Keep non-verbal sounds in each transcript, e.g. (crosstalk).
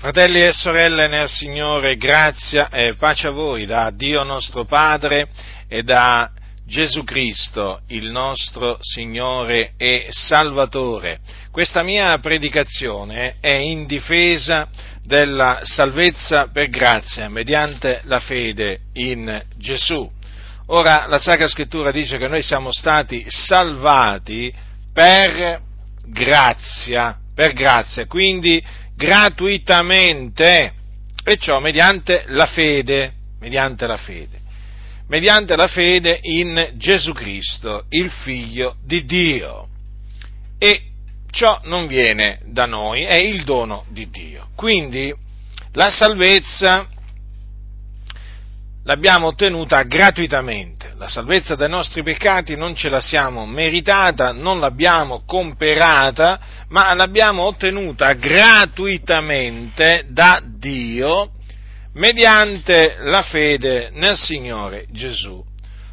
Fratelli e sorelle nel Signore, grazia e pace a voi da Dio nostro Padre e da Gesù Cristo, il nostro Signore e Salvatore. Questa mia predicazione è in difesa della salvezza per grazia mediante la fede in Gesù. Ora la Sacra Scrittura dice che noi siamo stati salvati per grazia, per grazia, quindi gratuitamente, e ciò mediante la fede, mediante la fede, mediante la fede in Gesù Cristo, il Figlio di Dio. E ciò non viene da noi, è il dono di Dio. Quindi la salvezza l'abbiamo ottenuta gratuitamente. La salvezza dai nostri peccati non ce la siamo meritata, non l'abbiamo comperata, ma l'abbiamo ottenuta gratuitamente da Dio mediante la fede nel Signore Gesù.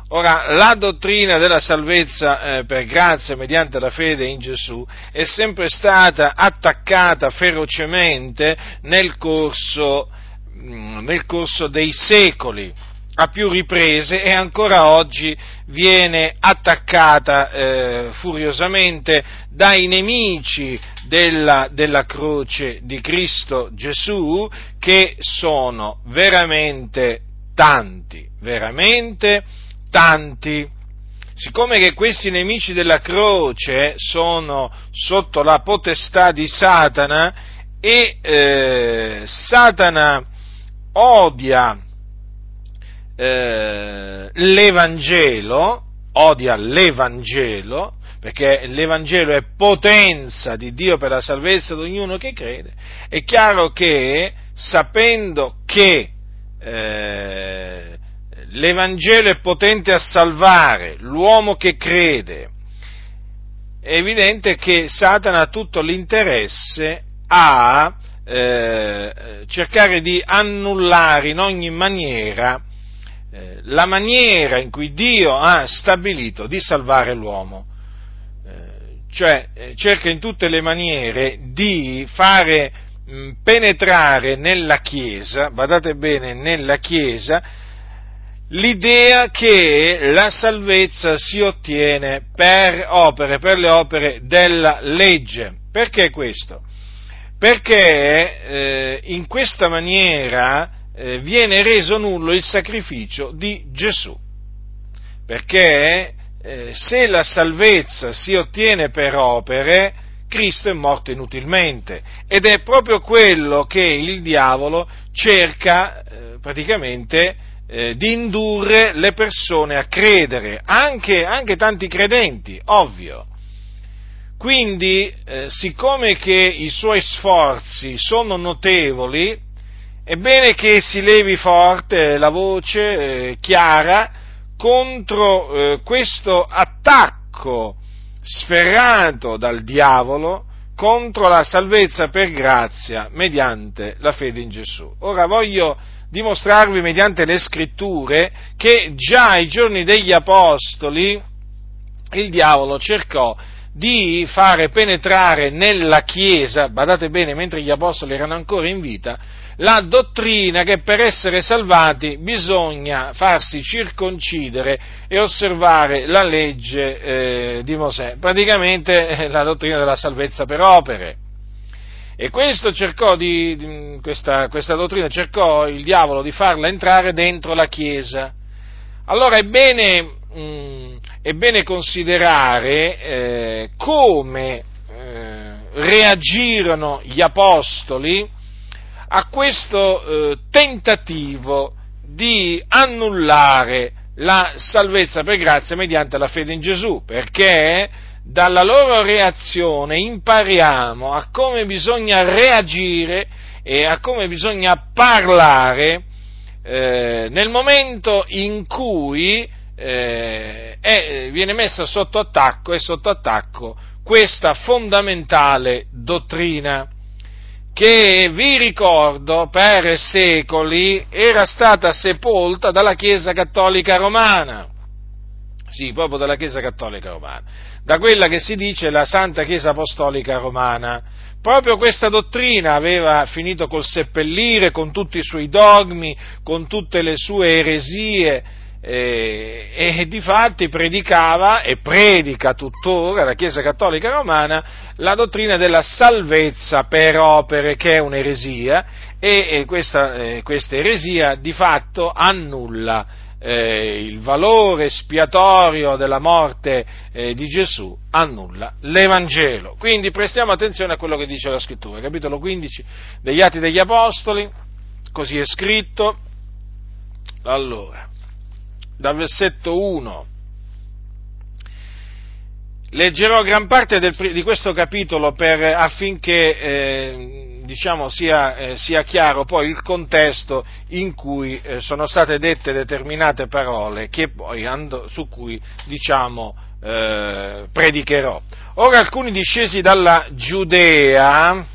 Ora, la dottrina della salvezza eh, per grazia mediante la fede in Gesù è sempre stata attaccata ferocemente nel corso, mm, nel corso dei secoli a più riprese e ancora oggi viene attaccata eh, furiosamente dai nemici della, della croce di Cristo Gesù che sono veramente tanti, veramente tanti. Siccome che questi nemici della croce sono sotto la potestà di Satana e eh, Satana odia eh, l'Evangelo, odia l'Evangelo, perché l'Evangelo è potenza di Dio per la salvezza di ognuno che crede, è chiaro che sapendo che eh, l'Evangelo è potente a salvare l'uomo che crede, è evidente che Satana ha tutto l'interesse a eh, cercare di annullare in ogni maniera eh, la maniera in cui Dio ha stabilito di salvare l'uomo. Eh, cioè eh, cerca in tutte le maniere di fare mh, penetrare nella Chiesa, badate bene, nella Chiesa, l'idea che la salvezza si ottiene per opere, per le opere della legge. Perché questo? Perché in questa maniera eh, viene reso nullo il sacrificio di Gesù. Perché eh, se la salvezza si ottiene per opere, Cristo è morto inutilmente ed è proprio quello che il diavolo cerca eh, praticamente eh, di indurre le persone a credere, anche, anche tanti credenti, ovvio. Quindi, eh, siccome che i suoi sforzi sono notevoli, è bene che si levi forte la voce eh, chiara contro eh, questo attacco sferrato dal diavolo contro la salvezza per grazia mediante la fede in Gesù. Ora voglio dimostrarvi mediante le scritture che già ai giorni degli apostoli il diavolo cercò di fare penetrare nella Chiesa, badate bene, mentre gli apostoli erano ancora in vita, la dottrina che per essere salvati bisogna farsi circoncidere e osservare la legge eh, di Mosè, praticamente eh, la dottrina della salvezza per opere. E di, di, questa, questa, dottrina cercò il diavolo di farla entrare dentro la Chiesa. Allora è bene, mh, mm, è bene considerare eh, come eh, reagirono gli apostoli a questo eh, tentativo di annullare la salvezza per grazia mediante la fede in Gesù, perché dalla loro reazione impariamo a come bisogna reagire e a come bisogna parlare eh, nel momento in cui eh, è, viene messa sotto attacco e sotto attacco questa fondamentale dottrina che vi ricordo per secoli era stata sepolta dalla Chiesa Cattolica Romana. Sì, proprio dalla Chiesa Cattolica Romana, da quella che si dice la Santa Chiesa Apostolica Romana. Proprio questa dottrina aveva finito col seppellire con tutti i suoi dogmi, con tutte le sue eresie, eh, e di fatti predicava e predica tuttora la Chiesa Cattolica Romana la dottrina della salvezza per opere, che è un'eresia, e, e questa, eh, questa, eresia di fatto annulla eh, il valore spiatorio della morte eh, di Gesù, annulla l'Evangelo. Quindi prestiamo attenzione a quello che dice la Scrittura, capitolo 15 degli Atti degli Apostoli, così è scritto. Allora, dal versetto 1. Leggerò gran parte del, di questo capitolo per, affinché eh, diciamo, sia, eh, sia, chiaro poi il contesto in cui eh, sono state dette determinate parole ando, su cui diciamo, eh, predicherò. Ora alcuni discesi dalla Giudea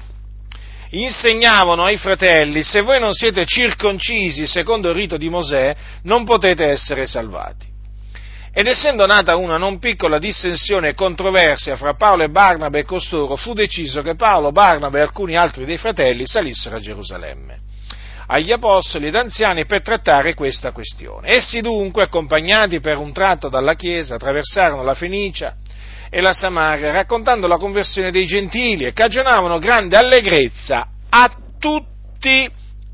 insegnavano ai fratelli, se voi non siete circoncisi secondo il rito di Mosè, non potete essere salvati. Ed essendo nata una non piccola dissensione e controversia fra Paolo e Barnaba e costoro, fu deciso che Paolo, Barnaba e alcuni altri dei fratelli salissero a Gerusalemme agli apostoli ed anziani per trattare questa questione. Essi dunque, accompagnati per un tratto dalla Chiesa, attraversarono la Fenicia e la Samaria, raccontando la conversione dei gentili e cagionavano grande allegrezza a tutti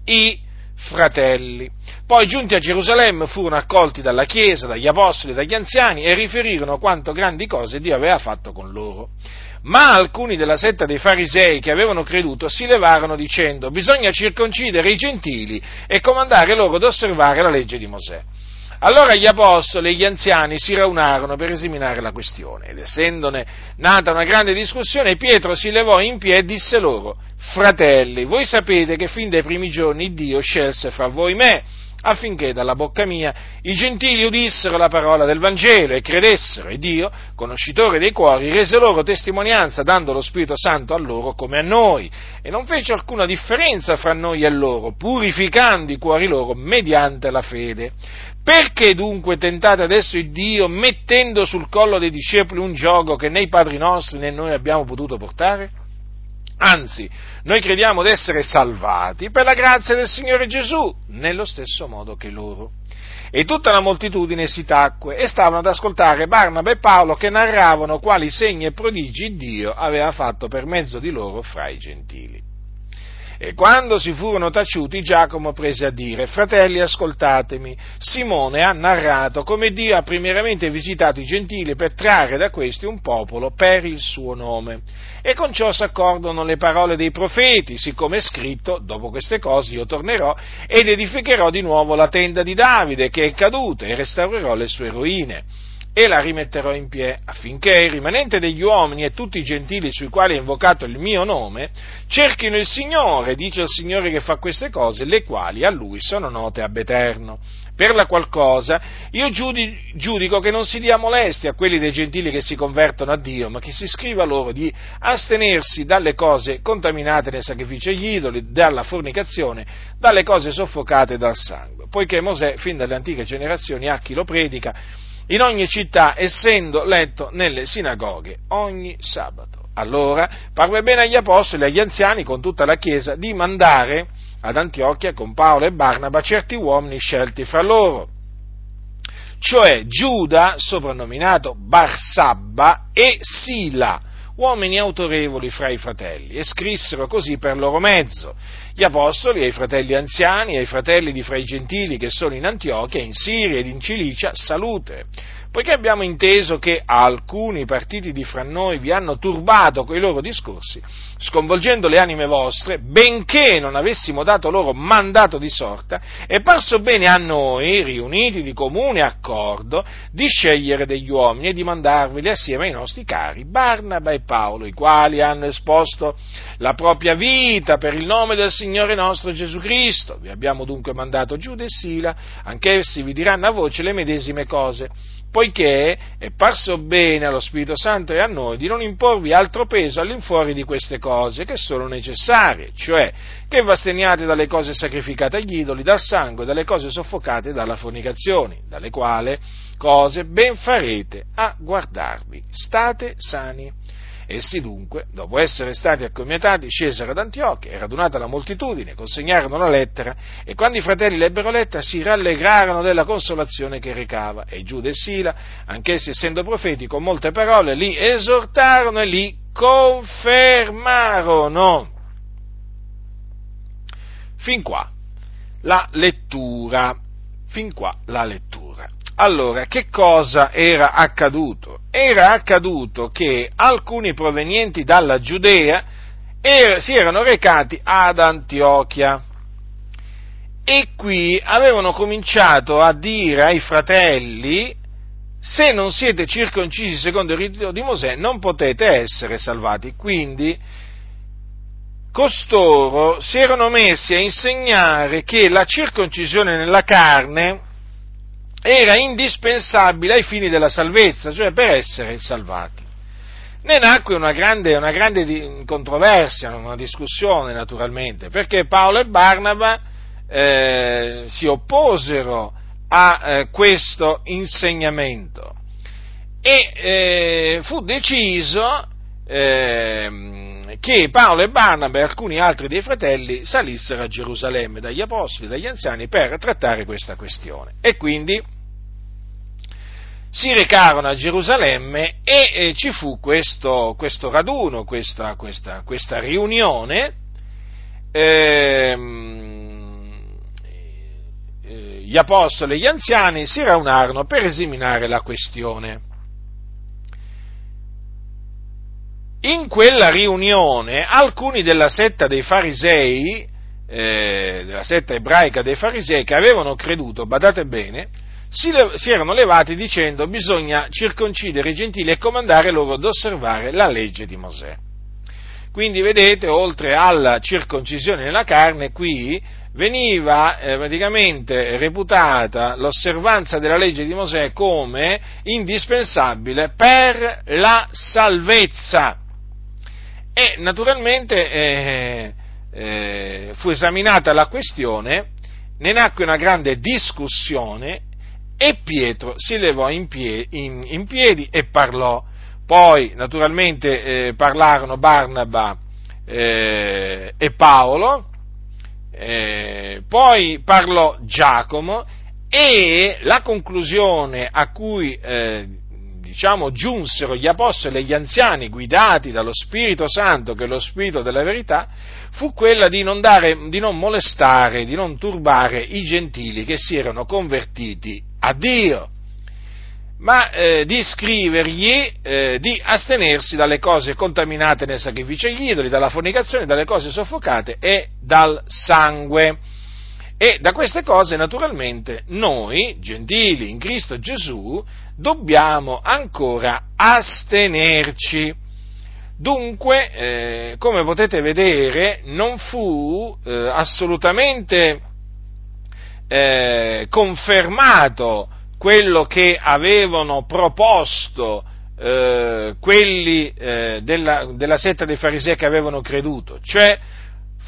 i fratelli. Poi giunti a Gerusalemme furono accolti dalla Chiesa, dagli apostoli e dagli anziani e riferirono quanto grandi cose Dio aveva fatto con loro. Ma alcuni della setta dei farisei che avevano creduto si levarono dicendo bisogna circoncidere i gentili e comandare loro ad osservare la legge di Mosè. Allora gli apostoli e gli anziani si raunarono per esaminare la questione ed essendone nata una grande discussione, Pietro si levò in piedi e disse loro, fratelli, voi sapete che fin dai primi giorni Dio scelse fra voi me affinché dalla bocca mia i gentili udissero la parola del Vangelo e credessero, e Dio, conoscitore dei cuori, rese loro testimonianza dando lo Spirito Santo a loro come a noi, e non fece alcuna differenza fra noi e loro, purificando i cuori loro mediante la fede. Perché dunque tentate adesso il Dio mettendo sul collo dei discepoli un gioco che né i padri nostri né noi abbiamo potuto portare? Anzi, noi crediamo di essere salvati per la grazia del Signore Gesù, nello stesso modo che loro. E tutta la moltitudine si tacque e stavano ad ascoltare Barnaba e Paolo che narravano quali segni e prodigi Dio aveva fatto per mezzo di loro fra i gentili. E quando si furono taciuti, Giacomo prese a dire, fratelli ascoltatemi, Simone ha narrato come Dio ha primeramente visitato i gentili per trarre da questi un popolo per il suo nome. E con ciò s'accordano le parole dei profeti, siccome è scritto, dopo queste cose io tornerò ed edificherò di nuovo la tenda di Davide che è caduta e restaurerò le sue rovine e la rimetterò in piedi, affinché il rimanente degli uomini e tutti i gentili sui quali è invocato il mio nome cerchino il Signore, dice il Signore che fa queste cose, le quali a Lui sono note ab eterno. Per la qual cosa io giudico che non si dia molestia a quelli dei gentili che si convertono a Dio, ma che si scriva loro di astenersi dalle cose contaminate nei sacrifici agli idoli, dalla fornicazione, dalle cose soffocate dal sangue, poiché Mosè fin dalle antiche generazioni ha chi lo predica in ogni città, essendo letto nelle sinagoghe ogni sabato. Allora parve bene agli apostoli e agli anziani con tutta la Chiesa di mandare ad Antiochia con Paolo e Barnaba certi uomini scelti fra loro, cioè Giuda, soprannominato Barsabba, e Sila, uomini autorevoli fra i fratelli, e scrissero così per loro mezzo gli apostoli ai fratelli anziani ai fratelli di fra i gentili che sono in Antiochia, in Siria ed in Cilicia, salute poiché abbiamo inteso che alcuni partiti di fra noi vi hanno turbato coi loro discorsi, sconvolgendo le anime vostre, benché non avessimo dato loro mandato di sorta, è parso bene a noi, riuniti di comune accordo, di scegliere degli uomini e di mandarveli assieme ai nostri cari Barnaba e Paolo, i quali hanno esposto la propria vita per il nome del Signore nostro Gesù Cristo. Vi abbiamo dunque mandato Giuda e Sila, anch'essi vi diranno a voce le medesime cose poiché è parso bene allo Spirito Santo e a noi di non imporvi altro peso all'infuori di queste cose che sono necessarie, cioè che vasteniate dalle cose sacrificate agli idoli, dal sangue, dalle cose soffocate dalla fornicazione, dalle quali cose ben farete a guardarvi. State sani. Essi dunque, dopo essere stati accomiatati, scesero ad Antiochia e radunata la moltitudine, consegnarono la lettera e quando i fratelli lebbero lettera si rallegrarono della consolazione che recava e Giuda e Sila, anch'essi essendo profeti con molte parole, li esortarono e li confermarono. Fin qua la lettura, fin qua la lettura. Allora, che cosa era accaduto? Era accaduto che alcuni provenienti dalla Giudea er- si erano recati ad Antiochia e qui avevano cominciato a dire ai fratelli se non siete circoncisi secondo il rito di Mosè non potete essere salvati. Quindi costoro si erano messi a insegnare che la circoncisione nella carne era indispensabile ai fini della salvezza, cioè per essere salvati. Ne nacque una grande, una grande controversia, una discussione naturalmente, perché Paolo e Barnaba eh, si opposero a eh, questo insegnamento e eh, fu deciso ehm, che Paolo e Barnaba e alcuni altri dei fratelli salissero a Gerusalemme dagli apostoli, dagli anziani per trattare questa questione. E quindi si recarono a Gerusalemme e eh, ci fu questo, questo raduno, questa, questa, questa riunione. Ehm, eh, gli apostoli e gli anziani si raunarono per esaminare la questione. In quella riunione alcuni della setta dei farisei, eh, della setta ebraica dei farisei che avevano creduto, badate bene, si, le, si, erano levati dicendo bisogna circoncidere i gentili e comandare loro ad osservare la legge di Mosè. Quindi vedete, oltre alla circoncisione nella carne, qui veniva eh, praticamente reputata l'osservanza della legge di Mosè come indispensabile per la salvezza. E naturalmente eh, eh, fu esaminata la questione, ne nacque una grande discussione e Pietro si levò in piedi, in, in piedi e parlò. Poi naturalmente eh, parlarono Barnaba eh, e Paolo, eh, poi parlò Giacomo e la conclusione a cui eh, diciamo, giunsero gli apostoli e gli anziani guidati dallo Spirito Santo, che è lo Spirito della verità, fu quella di non, dare, di non molestare, di non turbare i gentili che si erano convertiti a Dio, ma eh, di scrivergli eh, di astenersi dalle cose contaminate nel sacrificio agli idoli, dalla fornicazione, dalle cose soffocate e dal sangue. E da queste cose naturalmente noi, gentili in Cristo Gesù, dobbiamo ancora astenerci. Dunque, eh, come potete vedere, non fu eh, assolutamente eh, confermato quello che avevano proposto eh, quelli eh, della, della setta dei farisei che avevano creduto, cioè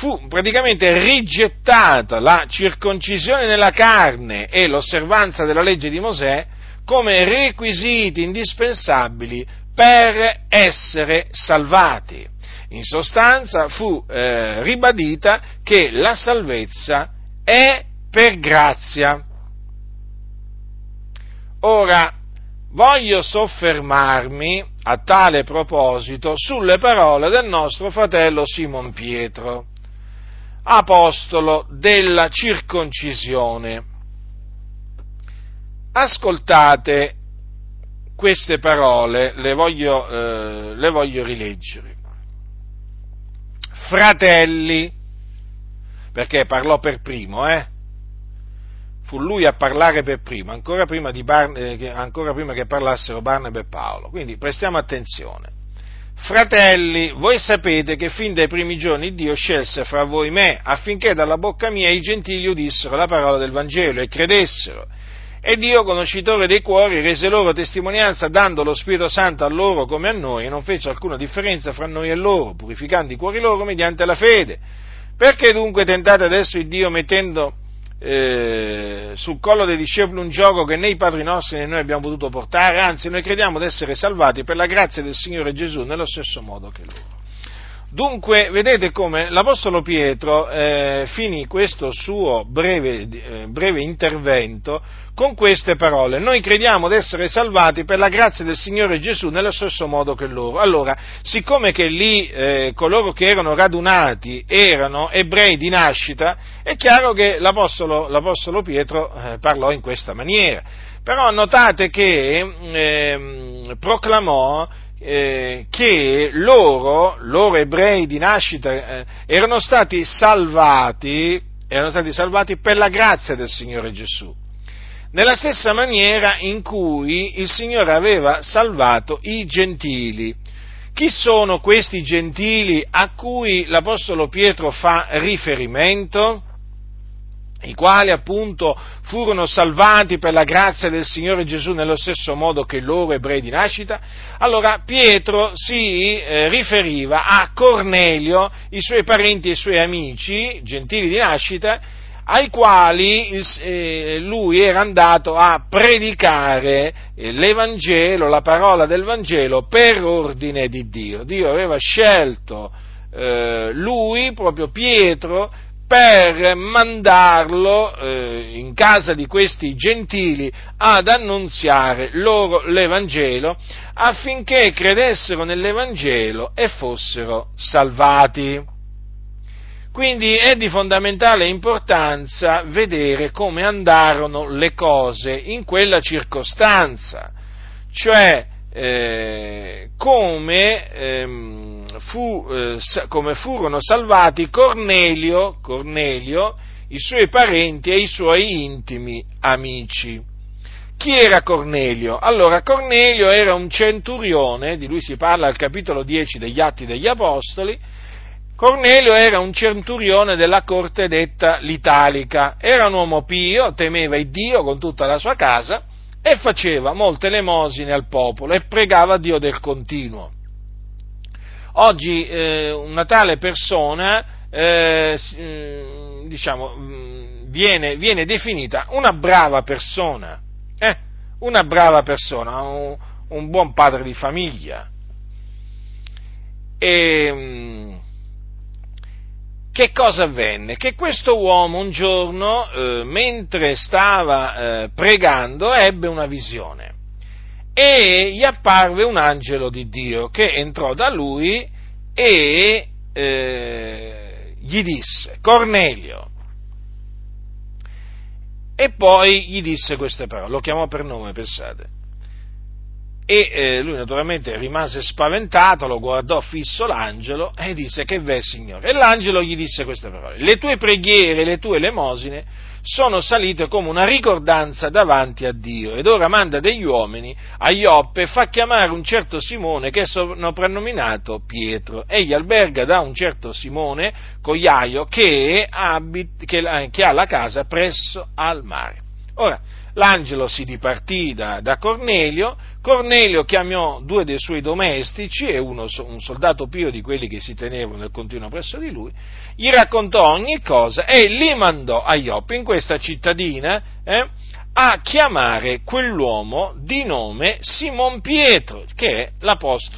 fu praticamente rigettata la circoncisione nella carne e l'osservanza della legge di Mosè come requisiti indispensabili per essere salvati. In sostanza fu eh, ribadita che la salvezza è per grazia. Ora, voglio soffermarmi a tale proposito sulle parole del nostro fratello Simon Pietro apostolo della circoncisione. Ascoltate queste parole, le voglio, eh, le voglio rileggere. Fratelli, perché parlò per primo, eh? Fu lui a parlare per primo, ancora prima, Bar- eh, ancora prima che parlassero Barnabé e Paolo. Quindi prestiamo attenzione. Fratelli, voi sapete che fin dai primi giorni Dio scelse fra voi me affinché dalla bocca mia i gentili udissero la parola del Vangelo e credessero. E Dio, conoscitore dei cuori, rese loro testimonianza dando lo Spirito Santo a loro come a noi e non fece alcuna differenza fra noi e loro, purificando i cuori loro mediante la fede. Perché dunque tentate adesso il Dio mettendo eh, sul collo dei discepoli un gioco che né i padri nostri né noi abbiamo potuto portare, anzi noi crediamo di essere salvati per la grazia del Signore Gesù nello stesso modo che loro. Dunque, vedete come l'Apostolo Pietro eh, finì questo suo breve, eh, breve, intervento con queste parole. Noi crediamo di essere salvati per la grazia del Signore Gesù nello stesso modo che loro. Allora, siccome che lì eh, coloro che erano radunati erano ebrei di nascita, è chiaro che l'Apostolo, l'Apostolo Pietro eh, parlò in questa maniera. Però notate che ehm, proclamò eh, che loro, loro ebrei di nascita, eh, erano stati salvati, erano stati salvati per la grazia del Signore Gesù. Nella stessa maniera in cui il Signore aveva salvato i gentili. Chi sono questi gentili a cui l'Apostolo Pietro fa riferimento? I quali appunto furono salvati per la grazia del Signore Gesù nello stesso modo che loro ebrei di nascita, allora Pietro si eh, riferiva a Cornelio, i suoi parenti e i suoi amici, gentili di nascita, ai quali eh, lui era andato a predicare eh, l'Evangelo, la parola del Vangelo per ordine di Dio. Dio aveva scelto eh, lui, proprio Pietro, per mandarlo eh, in casa di questi gentili ad annunziare loro l'Evangelo affinché credessero nell'Evangelo e fossero salvati. Quindi è di fondamentale importanza vedere come andarono le cose in quella circostanza, cioè eh, come ehm, fu, eh, come furono salvati Cornelio, Cornelio, i suoi parenti e i suoi intimi amici. Chi era Cornelio? Allora, Cornelio era un centurione, di lui si parla al capitolo 10 degli Atti degli Apostoli, Cornelio era un centurione della corte detta l'Italica, era un uomo pio, temeva il Dio con tutta la sua casa e faceva molte elemosine al popolo e pregava Dio del continuo. Oggi eh, una tale persona eh, mm, diciamo, mm, viene, viene, definita una brava persona, eh? una brava persona, un, un, buon padre di famiglia. E, mm, che cosa avvenne? Che questo uomo un giorno, eh, mentre stava eh, pregando, ebbe una visione e gli apparve un angelo di Dio che entrò da lui e eh, gli disse, Cornelio, e poi gli disse queste parole, lo chiamò per nome, pensate. E eh, lui naturalmente rimase spaventato, lo guardò fisso l'angelo e disse che v'è Signore. E l'angelo gli disse queste parole, le tue preghiere, le tue elemosine sono salite come una ricordanza davanti a Dio. Ed ora manda degli uomini a Ioppe e fa chiamare un certo Simone che è soprannominato Pietro. Egli alberga da un certo Simone, cogliaio, che, abit, che, che ha la casa presso al mare. Ora, l'angelo si dipartì da, da, Cornelio, Cornelio chiamò due dei suoi domestici e uno, un soldato pio di quelli che si tenevano nel continuo presso di lui, gli raccontò ogni cosa e li mandò a Ioppe, in questa cittadina, eh, a chiamare quell'uomo di nome Simon Pietro, che,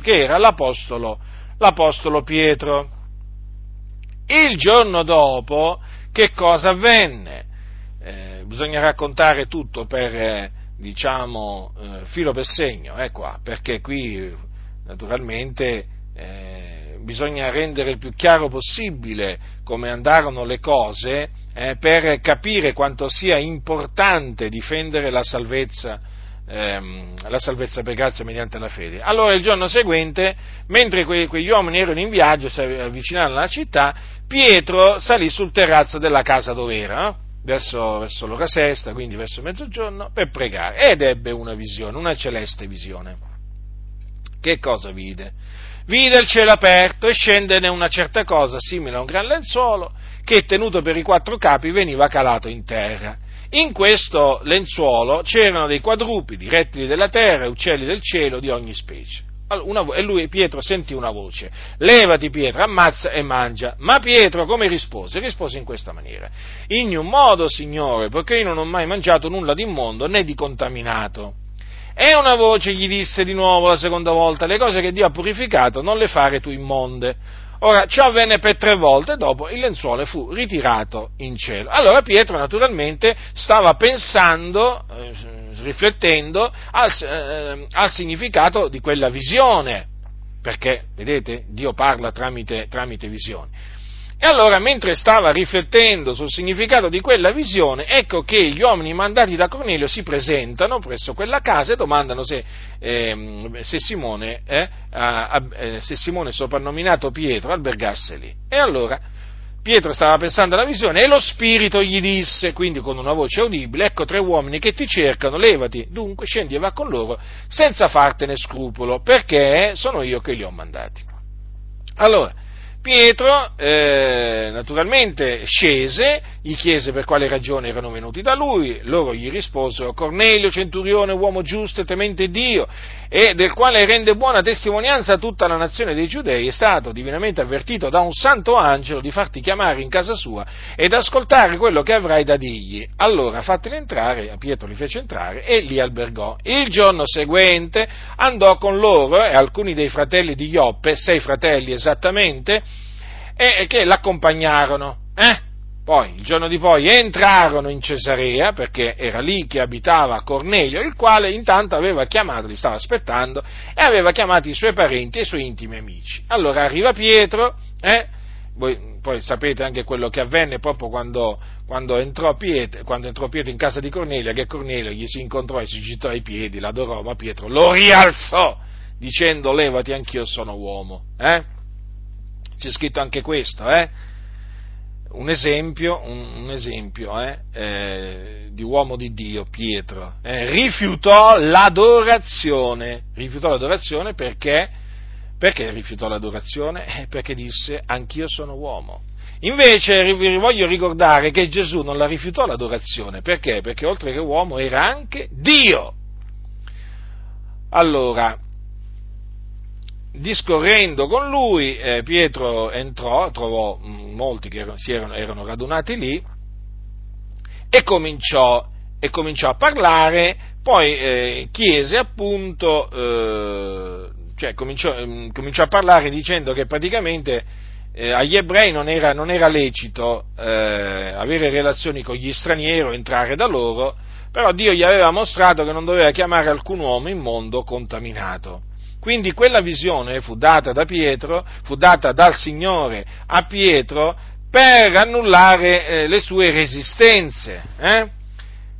che era l'apostolo, l'apostolo Pietro. Il giorno dopo, che cosa avvenne? Bisogna raccontare tutto per, eh, diciamo, eh, filo per segno, eh, qua, perché qui naturalmente eh, bisogna rendere il più chiaro possibile come andarono le cose eh, per capire quanto sia importante difendere la salvezza, ehm, la salvezza per grazia mediante la fede. Allora il giorno seguente, mentre que- quegli uomini erano in viaggio, si avvicinavano alla città, Pietro salì sul terrazzo della casa dove era, no? Verso, verso l'ora sesta, quindi verso mezzogiorno, per pregare. Ed ebbe una visione, una celeste visione. Che cosa vide? Vide il cielo aperto e scendene una certa cosa simile a un gran lenzuolo che, tenuto per i quattro capi, veniva calato in terra. In questo lenzuolo c'erano dei quadrupedi, rettili della terra, uccelli del cielo di ogni specie. Una, e lui, Pietro, sentì una voce, levati Pietro, ammazza e mangia. Ma Pietro come rispose? Rispose in questa maniera, in un modo, Signore, perché io non ho mai mangiato nulla di immondo né di contaminato. E una voce gli disse di nuovo la seconda volta, le cose che Dio ha purificato non le fare tu immonde. Ora, ciò avvenne per tre volte, dopo il lenzuolo fu ritirato in cielo. Allora Pietro naturalmente stava pensando, eh, riflettendo al, eh, al, significato di quella visione, perché, vedete, Dio parla tramite, tramite visioni. E allora, mentre stava riflettendo sul significato di quella visione, ecco che gli uomini mandati da Cornelio si presentano presso quella casa e domandano se, eh, se, Simone, eh, eh, se Simone, soprannominato Pietro, albergasse lì. E allora Pietro stava pensando alla visione e lo Spirito gli disse, quindi con una voce udibile, ecco tre uomini che ti cercano, levati, dunque scendi e va con loro senza fartene scrupolo, perché sono io che li ho mandati. Allora, Pietro eh, naturalmente scese, gli chiese per quale ragione erano venuti da lui, loro gli risposero Cornelio, centurione, uomo giusto e temente Dio, e del quale rende buona testimonianza a tutta la nazione dei giudei, è stato divinamente avvertito da un santo angelo di farti chiamare in casa sua ed ascoltare quello che avrai da dirgli. Allora fateli entrare, Pietro li fece entrare e li albergò. Il giorno seguente andò con loro e alcuni dei fratelli di Ioppe, sei fratelli esattamente, e che l'accompagnarono. Eh? Poi, il giorno di poi, entrarono in Cesarea, perché era lì che abitava Cornelio, il quale intanto aveva chiamato, li stava aspettando, e aveva chiamato i suoi parenti e i suoi intimi amici. Allora arriva Pietro, eh, voi poi sapete anche quello che avvenne proprio quando, quando, entrò Pietro, quando, entrò Pietro, in casa di Cornelio, che Cornelio gli si incontrò e si gittò ai piedi, l'adorò, ma Pietro lo rialzò, dicendo levati anch'io sono uomo. Eh? C'è scritto anche questo, eh? un esempio, un, un esempio eh? Eh, di uomo di Dio, Pietro, eh? rifiutò l'adorazione, rifiutò l'adorazione perché, perché rifiutò l'adorazione? (laughs) Eh, perché disse anch'io sono uomo. Invece vi voglio ricordare che Gesù non la rifiutò l'adorazione, perché? Perché oltre che uomo era anche Dio. Allora, discorrendo con lui, eh, Pietro entrò, trovò mm, molti che erano, erano, erano radunati lì e cominciò, e cominciò, a parlare, poi eh, chiese appunto, eh, cioè cominciò, mm, cominciò, a parlare dicendo che praticamente eh, agli ebrei non era, non era lecito eh, avere relazioni con gli stranieri o entrare da loro, però Dio gli aveva mostrato che non doveva chiamare alcun uomo immondo contaminato. Quindi quella visione fu data da Pietro, fu data dal Signore a Pietro per annullare eh, le sue resistenze. Eh?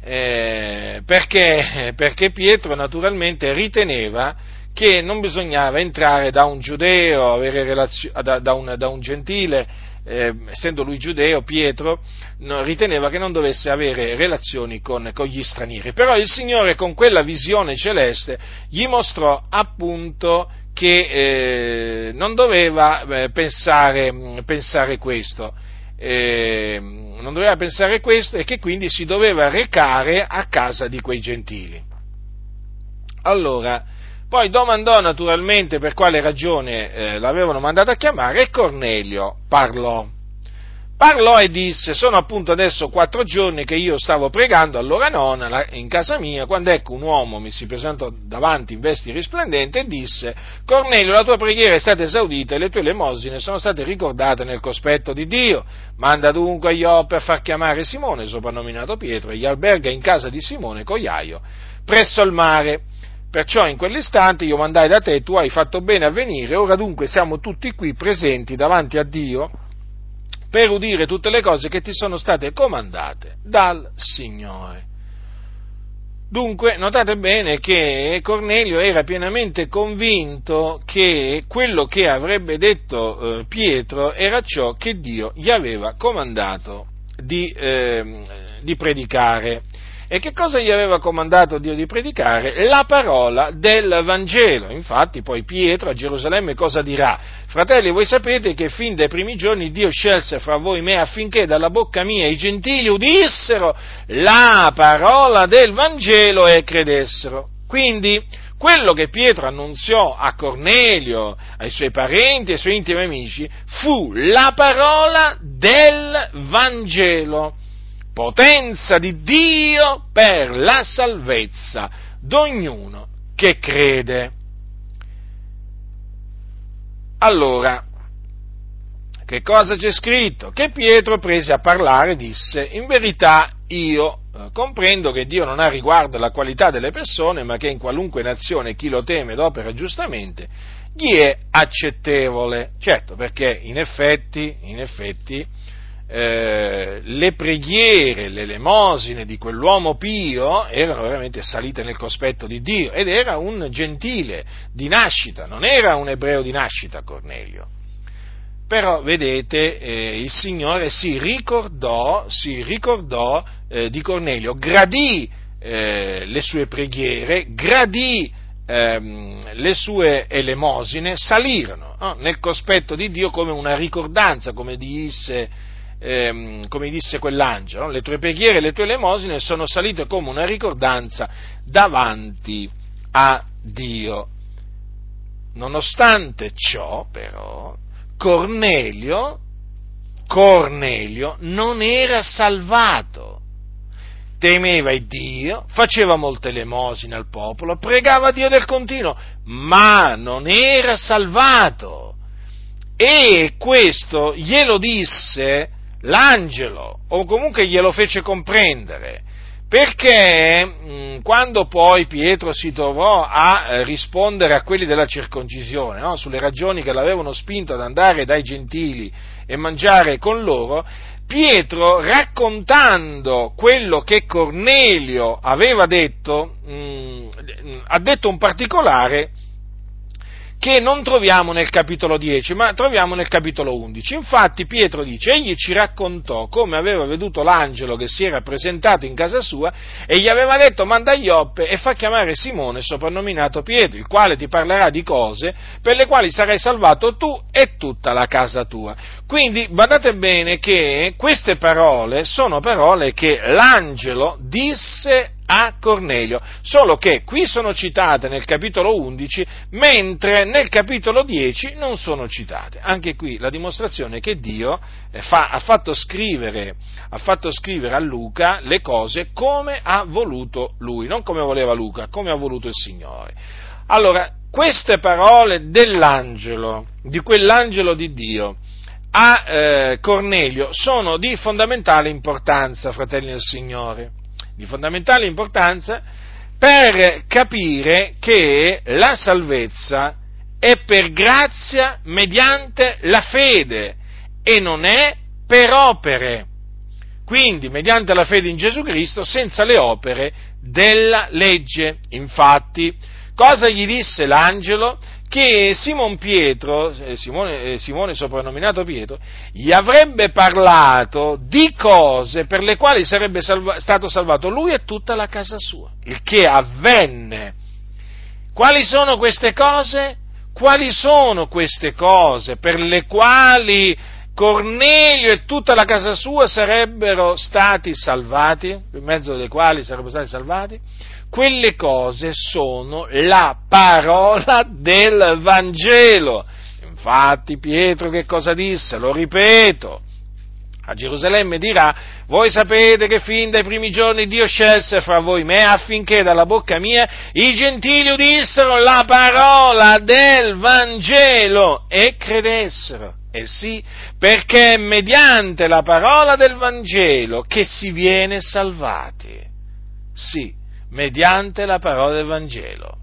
Eh, perché, perché Pietro naturalmente riteneva che non bisognava entrare da un giudeo, relazio- da, da, un, da un gentile, eh, essendo lui giudeo, Pietro no, riteneva che non dovesse avere relazioni con, con, gli stranieri. Però il Signore con quella visione celeste gli mostrò appunto che eh, non doveva eh, pensare, pensare, questo. Eh, non doveva pensare questo e che quindi si doveva recare a casa di quei gentili. Allora, poi domandò naturalmente per quale ragione eh, l'avevano mandato a chiamare e Cornelio parlò. Parlò e disse, sono appunto adesso quattro giorni che io stavo pregando all'ora nona in casa mia, quando ecco un uomo mi si presentò davanti in vesti risplendenti e disse, Cornelio, la tua preghiera è stata esaudita e le tue elemosine sono state ricordate nel cospetto di Dio. Manda dunque a Ioppe a far chiamare Simone, soprannominato Pietro, e gli alberga in casa di Simone Cogliaio, presso il mare Perciò in quell'istante io mandai da te, tu hai fatto bene a venire, ora dunque siamo tutti qui presenti davanti a Dio per udire tutte le cose che ti sono state comandate dal Signore. Dunque, notate bene che Cornelio era pienamente convinto che quello che avrebbe detto eh, Pietro era ciò che Dio gli aveva comandato di, eh, di predicare E che cosa gli aveva comandato Dio di predicare? La parola del Vangelo. Infatti poi Pietro a Gerusalemme cosa dirà? Fratelli, voi sapete che fin dai primi giorni Dio scelse fra voi me affinché dalla bocca mia i gentili udissero la parola del Vangelo e credessero. Quindi, quello che Pietro annunziò a Cornelio, ai suoi parenti, ai suoi intimi amici, fu la parola del Vangelo, potenza di Dio per la salvezza d'ognuno che crede. Allora, che cosa c'è scritto? Che Pietro prese a parlare e disse, in verità io eh, comprendo che Dio non ha riguardo alla qualità delle persone, ma che in qualunque nazione chi lo teme ed opera giustamente, gli è accettevole. Certo, perché in effetti, in effetti eh, le preghiere, le elemosine di quell'uomo pio erano veramente salite nel cospetto di Dio ed era un gentile di nascita, non era un ebreo di nascita Cornelio. Però, vedete, eh, il Signore si ricordò, si ricordò eh, di Cornelio, gradì eh, le sue preghiere, gradì ehm, le sue elemosine, salirono no? nel cospetto di Dio come una ricordanza, come disse, ehm, come disse quell'angelo. Le tue preghiere e le tue elemosine sono salite come una ricordanza davanti a Dio. Nonostante ciò, però, Cornelio, Cornelio non era salvato. Temeva il Dio, faceva molte elemosine al popolo, pregava Dio del continuo, ma non era salvato. E questo glielo disse l'angelo, o comunque glielo fece comprendere perché mh, quando poi Pietro si trovò a eh, rispondere a quelli della circoncisione, no? sulle ragioni che l'avevano spinto ad andare dai gentili e mangiare con loro, Pietro, raccontando quello che Cornelio aveva detto, mh, ha detto un particolare che non troviamo nel capitolo 10, ma troviamo nel capitolo 11. Infatti Pietro dice, egli ci raccontò come aveva veduto l'angelo che si era presentato in casa sua e gli aveva detto manda Ioppe e fa chiamare Simone, soprannominato Pietro, il quale ti parlerà di cose per le quali sarai salvato tu e tutta la casa tua. Quindi badate bene che queste parole sono parole che l'angelo disse a Cornelio, solo che qui sono citate nel capitolo 11, mentre nel capitolo 10 non sono citate. Anche qui la dimostrazione che Dio eh, fa, ha, fatto scrivere, ha fatto scrivere a Luca le cose come ha voluto lui, non come voleva Luca, come ha voluto il Signore. Allora, queste parole dell'angelo, di quell'angelo di Dio, a eh, Cornelio sono di fondamentale importanza, fratelli del Signore di fondamentale importanza per capire che la salvezza è per grazia mediante la fede e non è per opere. Quindi mediante la fede in Gesù Cristo senza le opere della legge. Infatti, cosa gli disse l'angelo? Che Simon Pietro, eh, Simone, eh, Simone, soprannominato Pietro, gli avrebbe parlato di cose per le quali sarebbe salva, stato salvato lui e tutta la casa sua, il che avvenne. Quali sono queste cose? Quali sono queste cose per le quali Cornelio e tutta la casa sua sarebbero stati salvati, per mezzo delle quali sarebbero stati salvati? Quelle cose sono la parola del Vangelo. Infatti Pietro che cosa disse? Lo ripeto. A Gerusalemme dirà, voi sapete che fin dai primi giorni Dio scelse fra voi me affinché dalla bocca mia i gentili udissero la parola del Vangelo e credessero. Eh sì, perché è mediante la parola del Vangelo che si viene salvati. Sì, mediante la parola del Vangelo.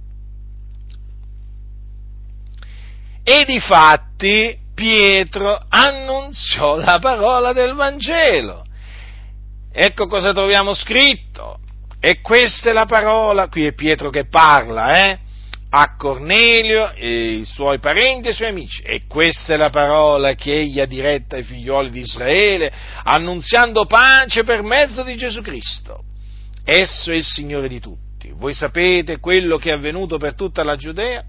E di fatti Pietro annunziò la parola del Vangelo. Ecco cosa troviamo scritto. E questa è la parola, qui è Pietro che parla, eh? a Cornelio e i suoi parenti e i suoi amici. E questa è la parola che egli ha diretta ai figlioli di Israele, annunziando pace per mezzo di Gesù Cristo esso è il Signore di tutti. Voi sapete quello che è avvenuto per tutta la Giudea?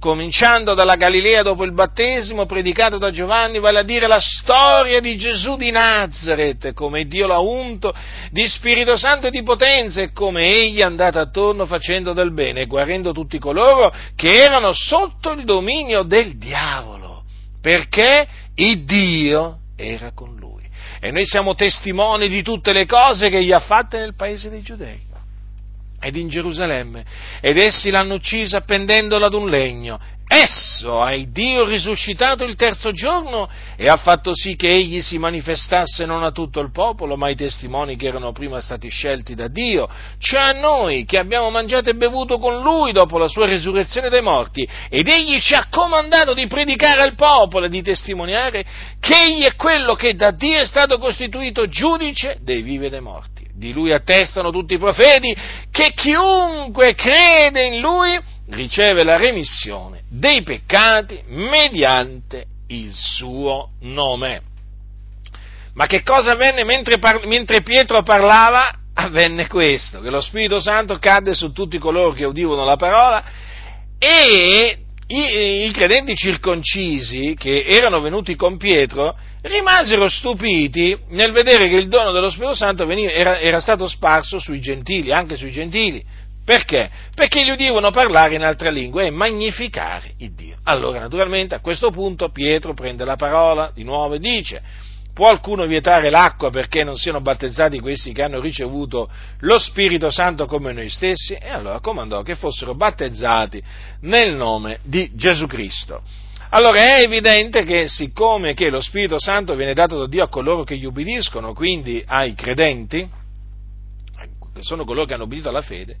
cominciando dalla Galilea dopo il battesimo predicato da Giovanni, vale a dire la storia di Gesù di Nazareth, come Dio l'ha unto di Spirito Santo e di potenza e come egli è andato attorno facendo del bene e guarendo tutti coloro che erano sotto il dominio del diavolo, perché il Dio era con lui. E noi siamo testimoni di tutte le cose che gli ha fatte nel paese dei Giudei ed in Gerusalemme, ed essi l'hanno uccisa appendendola ad un legno. Esso ha il Dio risuscitato il terzo giorno e ha fatto sì che egli si manifestasse non a tutto il popolo, ma ai testimoni che erano prima stati scelti da Dio, cioè a noi che abbiamo mangiato e bevuto con lui dopo la sua resurrezione dai morti. Ed egli ci ha comandato di predicare al popolo e di testimoniare che egli è quello che da Dio è stato costituito giudice dei vivi e dei morti di lui attestano tutti i profeti, che chiunque crede in lui riceve la remissione dei peccati mediante il suo nome. Ma che cosa avvenne mentre, par- mentre Pietro parlava? Avvenne questo, che lo Spirito Santo cadde su tutti coloro che udivano la parola e i, i, credenti circoncisi che erano venuti con Pietro rimasero stupiti nel vedere che il dono dello Spirito Santo veniva, era, era, stato sparso sui gentili, anche sui gentili. Perché? Perché gli udivano parlare in altre lingue e magnificare il Dio. Allora, naturalmente, a questo punto Pietro prende la parola di nuovo e dice, Può qualcuno vietare l'acqua perché non siano battezzati questi che hanno ricevuto lo Spirito Santo come noi stessi? E allora comandò che fossero battezzati nel nome di Gesù Cristo. Allora è evidente che siccome che lo Spirito Santo viene dato da Dio a coloro che gli ubbidiscono, quindi ai credenti, sono coloro che hanno ubbidito alla fede,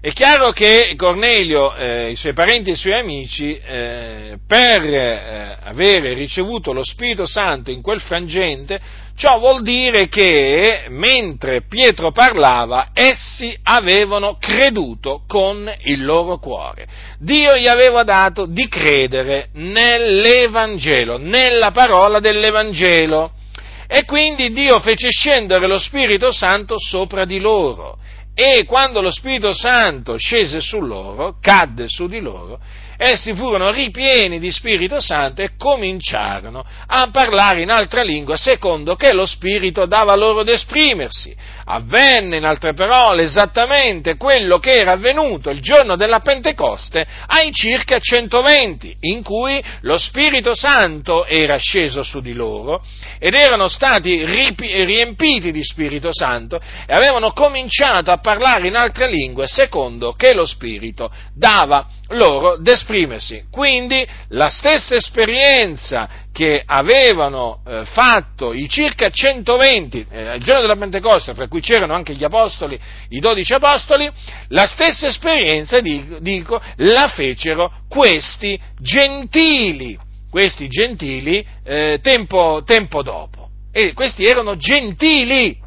è chiaro che Cornelio, eh, i suoi parenti e i suoi amici, eh, per eh, avere ricevuto lo Spirito Santo in quel frangente, ciò vuol dire che mentre Pietro parlava, essi avevano creduto con il loro cuore. Dio gli aveva dato di credere nell'Evangelo, nella parola dell'Evangelo. E quindi Dio fece scendere lo Spirito Santo sopra di loro e quando lo Spirito Santo scese su loro, cadde su di loro, essi furono ripieni di Spirito Santo e cominciarono a parlare in altra lingua secondo che lo Spirito dava loro ad esprimersi. Avvenne, in altre parole, esattamente quello che era avvenuto il giorno della Pentecoste ai circa 120, in cui lo Spirito Santo era sceso su di loro ed erano stati riempiti di Spirito Santo e avevano cominciato a parlare in altre lingue secondo che lo Spirito dava loro d'esprimersi. Quindi la stessa esperienza che avevano eh, fatto i circa 120 eh, al giorno della Pentecoste, fra cui c'erano anche gli apostoli, i dodici apostoli, la stessa esperienza, dico, dico la fecero questi gentili, questi gentili eh, tempo, tempo dopo. E questi erano gentili,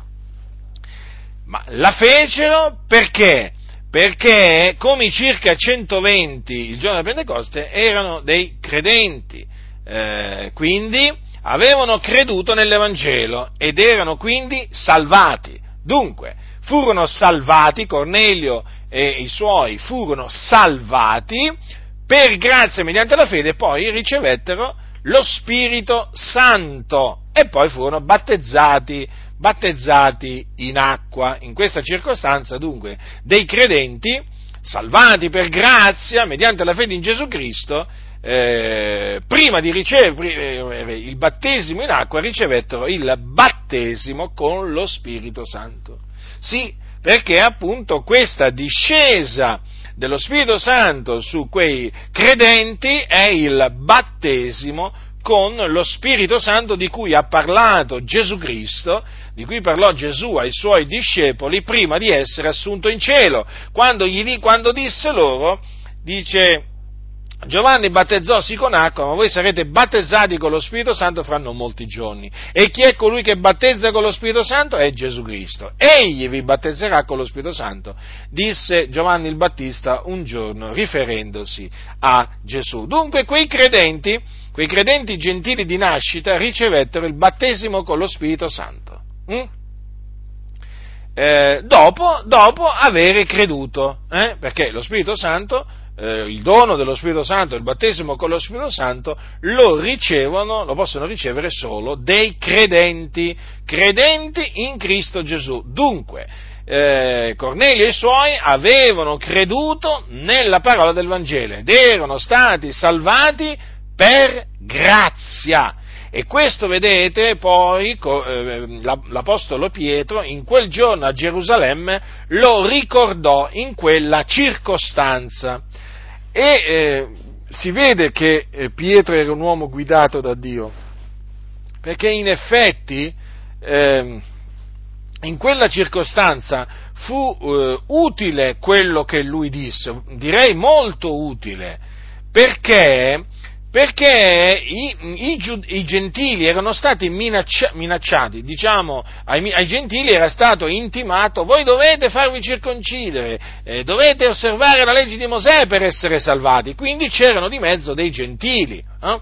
ma la fecero perché? perché come i circa 120 il giorno della Pentecoste erano dei credenti, eh, quindi avevano creduto nell'Evangelo ed erano quindi salvati. Dunque, furono salvati, Cornelio e i suoi furono salvati per grazia mediante la fede, poi ricevettero lo Spirito Santo e poi furono battezzati battezzati in acqua. In questa circostanza, dunque, dei credenti, salvati per grazia, mediante la fede in Gesù Cristo, eh, prima di ricevere eh, il battesimo in acqua, ricevettero il battesimo con lo Spirito Santo. Sì, perché appunto questa discesa dello Spirito Santo su quei credenti è il battesimo con lo Spirito Santo di cui ha parlato Gesù Cristo di cui parlò Gesù ai suoi discepoli prima di essere assunto in cielo, quando, gli, quando disse loro, dice, Giovanni battezzò sì con acqua, ma voi sarete battezzati con lo Spirito Santo fra non molti giorni. E chi è colui che battezza con lo Spirito Santo? È Gesù Cristo. Egli vi battezzerà con lo Spirito Santo, disse Giovanni il Battista un giorno, riferendosi a Gesù. Dunque quei credenti, quei credenti gentili di nascita ricevettero il battesimo con lo Spirito Santo. Mm? eh, dopo, dopo avere creduto, eh? perché lo Spirito Santo eh, il dono dello Spirito Santo, il battesimo con lo Spirito Santo, lo ricevono, lo possono ricevere solo dei credenti, credenti in Cristo Gesù. Dunque, eh, Cornelio e i suoi avevano creduto nella parola del Vangelo ed erano stati salvati per grazia. E questo, vedete, poi eh, l'Apostolo Pietro in quel giorno a Gerusalemme lo ricordò in quella circostanza. E eh, si vede che eh, Pietro era un uomo guidato da Dio, perché in effetti eh, in quella circostanza fu eh, utile quello che lui disse, direi molto utile, perché perché i, i, i, gentili erano stati minaccia, minacciati, diciamo, ai, ai, gentili era stato intimato, voi dovete farvi circoncidere, eh, dovete osservare la legge di Mosè per essere salvati, quindi c'erano di mezzo dei gentili, eh?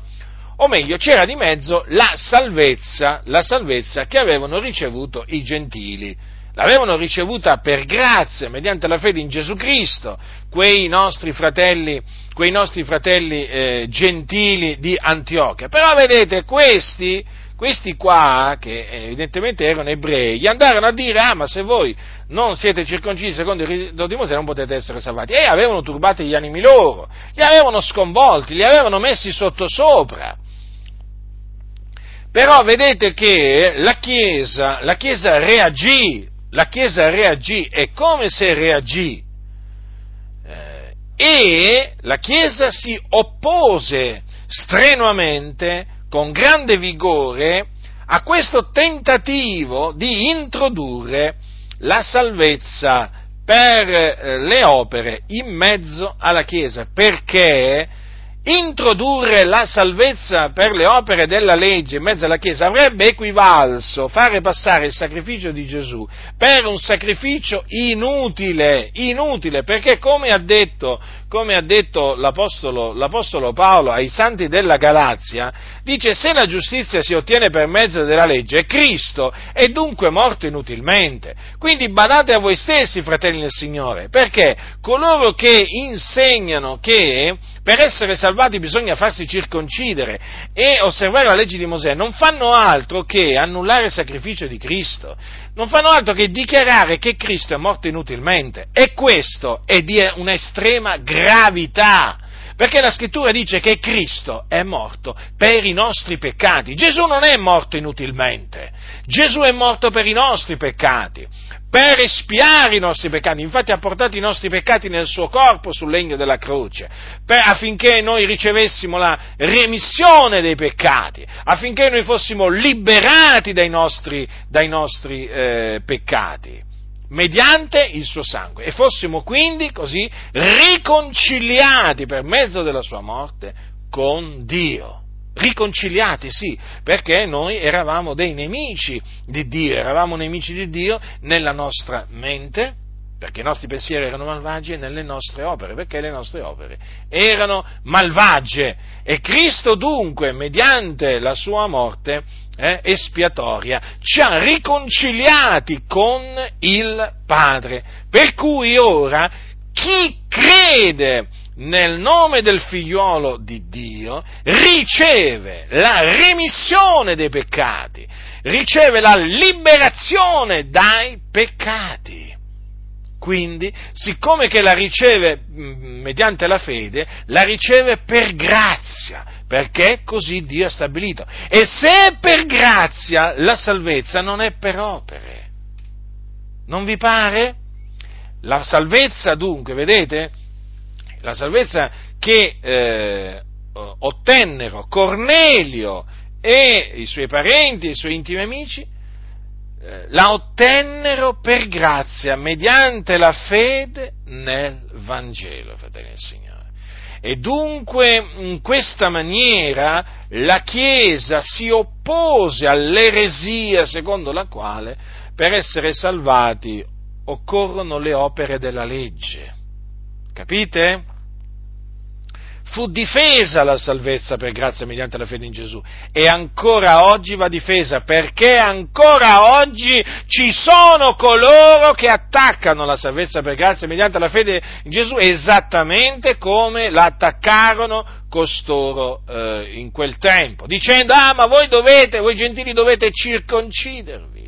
o meglio c'era di mezzo la salvezza, la salvezza che avevano ricevuto i gentili. L'avevano ricevuta per grazia, mediante la fede in Gesù Cristo, quei nostri fratelli, quei nostri fratelli eh, gentili di Antiochia. Però vedete, questi, questi qua, che evidentemente erano ebrei, gli andarono a dire, ah ma se voi non siete circoncisi secondo il rito di Mosè non potete essere salvati. E avevano turbati gli animi loro, li avevano sconvolti, li avevano messi sottosopra. Però vedete che la Chiesa, la Chiesa reagì la Chiesa reagì e come se reagì? E la Chiesa si oppose strenuamente, con grande vigore, a questo tentativo di introdurre la salvezza per eh, le opere in mezzo alla Chiesa, perché introdurre la salvezza per le opere della legge in mezzo alla Chiesa avrebbe equivalso fare passare il sacrificio di Gesù per un sacrificio inutile, inutile, perché come ha detto, come ha detto l'Apostolo, l'Apostolo Paolo ai santi della Galazia, dice se la giustizia si ottiene per mezzo della legge, Cristo è dunque morto inutilmente. Quindi badate a voi stessi, fratelli del Signore, perché coloro che insegnano che per essere salvati bisogna farsi circoncidere e osservare la legge di Mosè, non fanno altro che annullare il sacrificio di Cristo, non fanno altro che dichiarare che Cristo è morto inutilmente e questo è di un'estrema gravità. Perché la scrittura dice che Cristo è morto per i nostri peccati. Gesù non è morto inutilmente. Gesù è morto per i nostri peccati per espiare i nostri peccati, infatti ha portato i nostri peccati nel suo corpo sul legno della croce, per, affinché noi ricevessimo la remissione dei peccati, affinché noi fossimo liberati dai nostri, dai nostri eh, peccati, mediante il suo sangue, e fossimo quindi così riconciliati per mezzo della sua morte con Dio riconciliati, sì, perché noi eravamo dei nemici di Dio, eravamo nemici di Dio nella nostra mente, perché i nostri pensieri erano malvagi e nelle nostre opere, perché le nostre opere erano malvagie. E Cristo dunque, mediante la sua morte eh, espiatoria, ci ha riconciliati con il Padre. Per cui ora chi crede nel nome del figliuolo di Dio, riceve la remissione dei peccati, riceve la liberazione dai peccati. Quindi, siccome che la riceve mm, mediante la fede, la riceve per grazia, perché così Dio ha stabilito. E se è per grazia, la salvezza non è per opere. Non vi pare? La salvezza dunque, vedete, la salvezza che eh, ottennero Cornelio e i suoi parenti, i suoi intimi amici, la ottennero per grazia, mediante la fede nel Vangelo, fratelli del Signore. E dunque in questa maniera la Chiesa si oppose all'eresia secondo la quale per essere salvati occorrono le opere della legge. Capite? Fu difesa la salvezza per grazia mediante la fede in Gesù. E ancora oggi va difesa perché ancora oggi ci sono coloro che attaccano la salvezza per grazia mediante la fede in Gesù esattamente come la attaccarono costoro eh, in quel tempo, dicendo ah ma voi dovete, voi gentili dovete circoncidervi.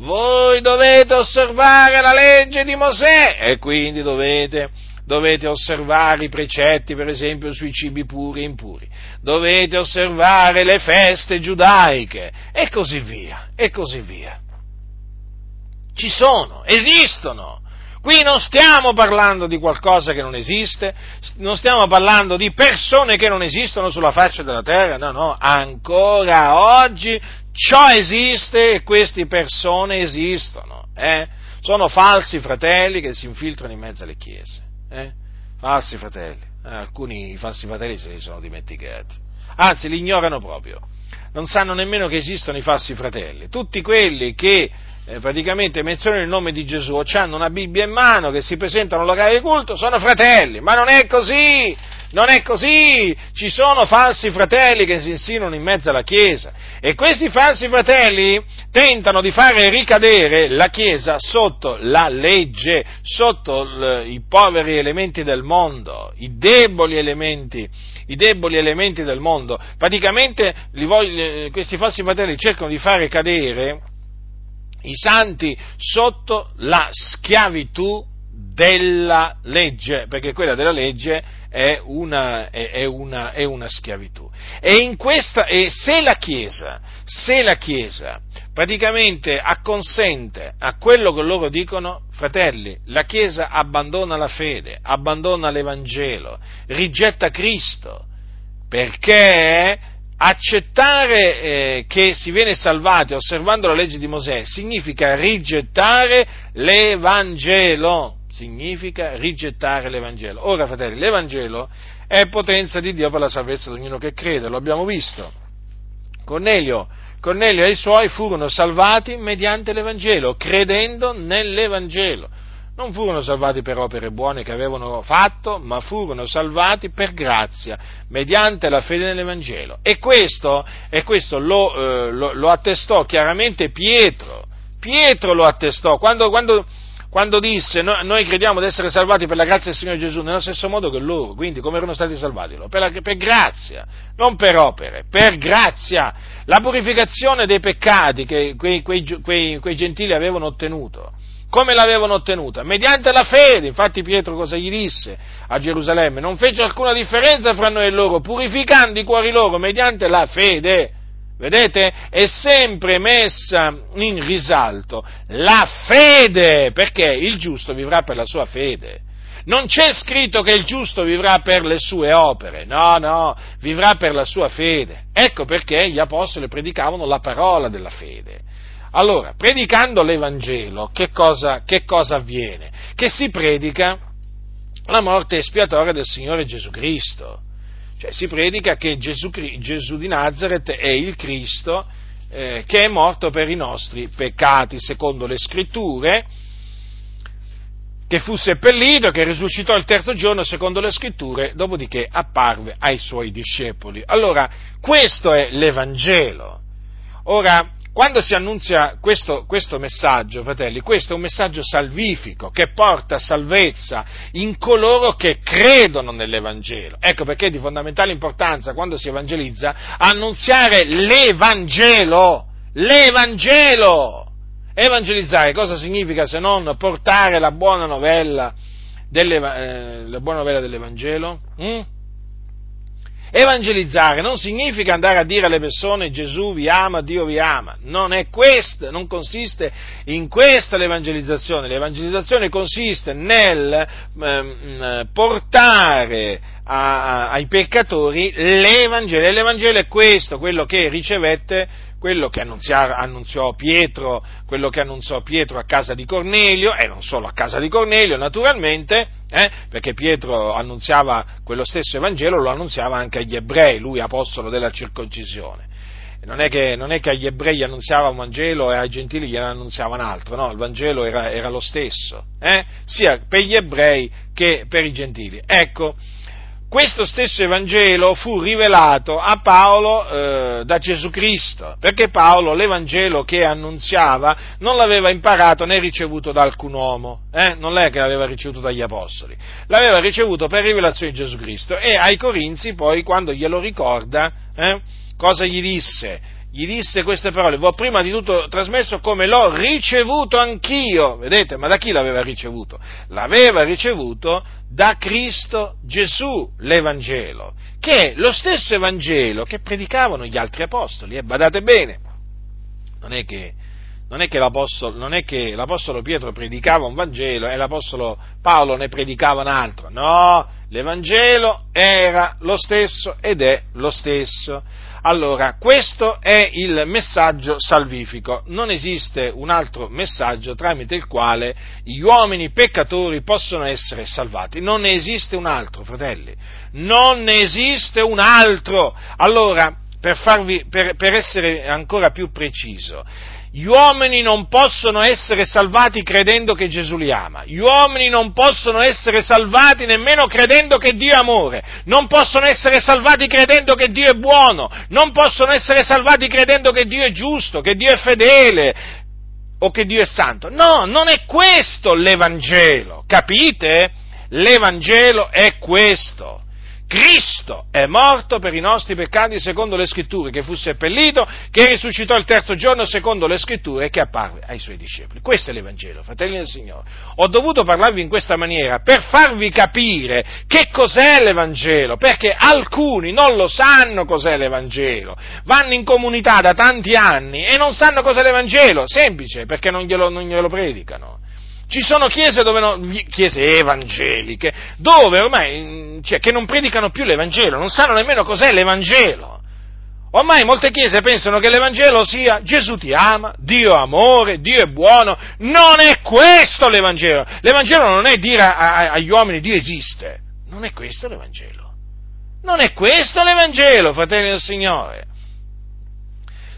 Voi dovete osservare la legge di Mosè. E quindi dovete dovete osservare i precetti, per esempio, sui cibi puri e impuri, dovete osservare le feste giudaiche e così via, e così via. Ci sono, esistono. Qui non stiamo parlando di qualcosa che non esiste, non stiamo parlando di persone che non esistono sulla faccia della terra, no, no, ancora oggi ciò esiste e queste persone esistono. Eh? Sono falsi fratelli che si infiltrano in mezzo alle chiese. Eh? Falsi fratelli. Eh, alcuni falsi fratelli se li sono dimenticati. Anzi, li ignorano proprio. Non sanno nemmeno che esistono i falsi fratelli. Tutti quelli che eh, praticamente menzionano il nome di Gesù hanno una Bibbia in mano, che si presentano al locale di culto, sono fratelli. Ma non è così! Non è così! Ci sono falsi fratelli che si insinuano in mezzo alla Chiesa e questi falsi fratelli tentano di fare ricadere la Chiesa sotto la legge, sotto i poveri elementi del mondo, i deboli elementi, i deboli elementi del mondo. Praticamente voglio, questi falsi fratelli cercano di fare cadere i santi sotto la schiavitù della legge, perché quella della legge è una, è, è una, è una schiavitù. E, questa, e se, la Chiesa, se la Chiesa praticamente acconsente a quello che loro dicono, fratelli, la Chiesa abbandona la fede, abbandona l'Evangelo, rigetta Cristo, perché accettare eh, che si viene salvati osservando la legge di Mosè significa rigettare l'Evangelo significa rigettare l'Evangelo. Ora, fratelli, l'Evangelo è potenza di Dio per la salvezza di ognuno che crede, lo abbiamo visto. Cornelio, Cornelio e i suoi furono salvati mediante l'Evangelo, credendo nell'Evangelo. Non furono salvati per opere buone che avevano fatto, ma furono salvati per grazia, mediante la fede nell'Evangelo. E questo, e questo lo, eh, lo, lo, attestò chiaramente Pietro. Pietro lo attestò. Quando, quando, quando disse no, noi crediamo di essere salvati per la grazia del Signore Gesù nello stesso modo che loro, quindi come erano stati salvati? Per, la, per grazia, non per opere, per grazia. La purificazione dei peccati che quei, quei, quei, quei gentili avevano ottenuto, come l'avevano ottenuta? Mediante la fede, infatti Pietro cosa gli disse a Gerusalemme? Non fece alcuna differenza fra noi e loro, purificando i cuori loro mediante la fede. Vedete? È sempre messa in risalto la fede, perché il giusto vivrà per la sua fede. Non c'è scritto che il giusto vivrà per le sue opere, no, no, vivrà per la sua fede. Ecco perché gli apostoli predicavano la parola della fede. Allora, predicando l'Evangelo, che cosa, che cosa avviene? Che si predica la morte espiatoria del Signore Gesù Cristo. Cioè si predica che Gesù, Gesù di Nazareth è il Cristo eh, che è morto per i nostri peccati, secondo le scritture, che fu seppellito, che risuscitò il terzo giorno, secondo le scritture, dopodiché apparve ai suoi discepoli. Allora, questo è l'Evangelo. Ora, quando si annunzia questo, questo, messaggio, fratelli, questo è un messaggio salvifico che porta salvezza in coloro che credono nell'Evangelo. Ecco perché è di fondamentale importanza quando si evangelizza annunziare l'Evangelo. L'Evangelo! Evangelizzare cosa significa se non portare la buona novella, eh, la buona novella dell'Evangelo? Mm? Evangelizzare non significa andare a dire alle persone Gesù vi ama, Dio vi ama, non è questo, non consiste in questa l'evangelizzazione, l'evangelizzazione consiste nel ehm, portare a, a, ai peccatori l'Evangelo, e l'Evangelo è questo, quello che ricevette quello che annunziò Pietro, quello che annunziò Pietro a casa di Cornelio, e non solo a casa di Cornelio naturalmente, eh, perché Pietro annunziava quello stesso Evangelo, lo annunziava anche agli ebrei, lui apostolo della circoncisione. Non è, che, non è che agli ebrei annunziava un Vangelo e ai gentili gliene annunziava un altro, no, il Vangelo era, era lo stesso, eh, sia per gli ebrei che per i gentili. Ecco, questo stesso Evangelo fu rivelato a Paolo eh, da Gesù Cristo, perché Paolo l'Evangelo che annunziava non l'aveva imparato né ricevuto da alcun uomo, eh? non è che l'aveva ricevuto dagli Apostoli, l'aveva ricevuto per rivelazione di Gesù Cristo e ai Corinzi poi quando glielo ricorda, eh, cosa gli disse? Gli disse queste parole, vi ho prima di tutto trasmesso come l'ho ricevuto anch'io, vedete, ma da chi l'aveva ricevuto? L'aveva ricevuto da Cristo Gesù l'Evangelo, che è lo stesso Evangelo che predicavano gli altri apostoli, e eh? badate bene, non è che non è, non è, che l'Apostolo, Pietro predicava un Vangelo e l'Apostolo Paolo ne predicava un altro, no, l'Evangelo era lo stesso ed è lo stesso. Allora, questo è il messaggio salvifico. Non esiste un altro messaggio tramite il quale gli uomini peccatori possono essere salvati. Non ne esiste un altro, fratelli. Non ne esiste un altro. Allora, per, farvi, per, per essere ancora più preciso, gli uomini non possono essere salvati credendo che Gesù li ama. Gli uomini non possono essere salvati nemmeno credendo che Dio è amore. Non possono essere salvati credendo che Dio è buono. Non possono essere salvati credendo che Dio è giusto, che Dio è fedele o che Dio è santo. No, non è questo l'Evangelo. Capite? L'Evangelo è questo. Cristo è morto per i nostri peccati secondo le scritture, che fu seppellito, che risuscitò il terzo giorno secondo le scritture e che apparve ai suoi discepoli. Questo è l'Evangelo, fratelli del Signore. Ho dovuto parlarvi in questa maniera per farvi capire che cos'è l'Evangelo, perché alcuni non lo sanno cos'è l'Evangelo, vanno in comunità da tanti anni e non sanno cos'è l'Evangelo, semplice, perché non glielo, non glielo predicano. Ci sono chiese, non, chiese evangeliche dove ormai mm, cioè, che non predicano più l'Evangelo, non sanno nemmeno cos'è l'Evangelo. Ormai molte chiese pensano che l'Evangelo sia Gesù ti ama, Dio è amore, Dio è buono. Non è questo l'Evangelo. L'Evangelo non è dire a, a, agli uomini Dio esiste. Non è questo l'Evangelo. Non è questo l'Evangelo, fratelli del Signore.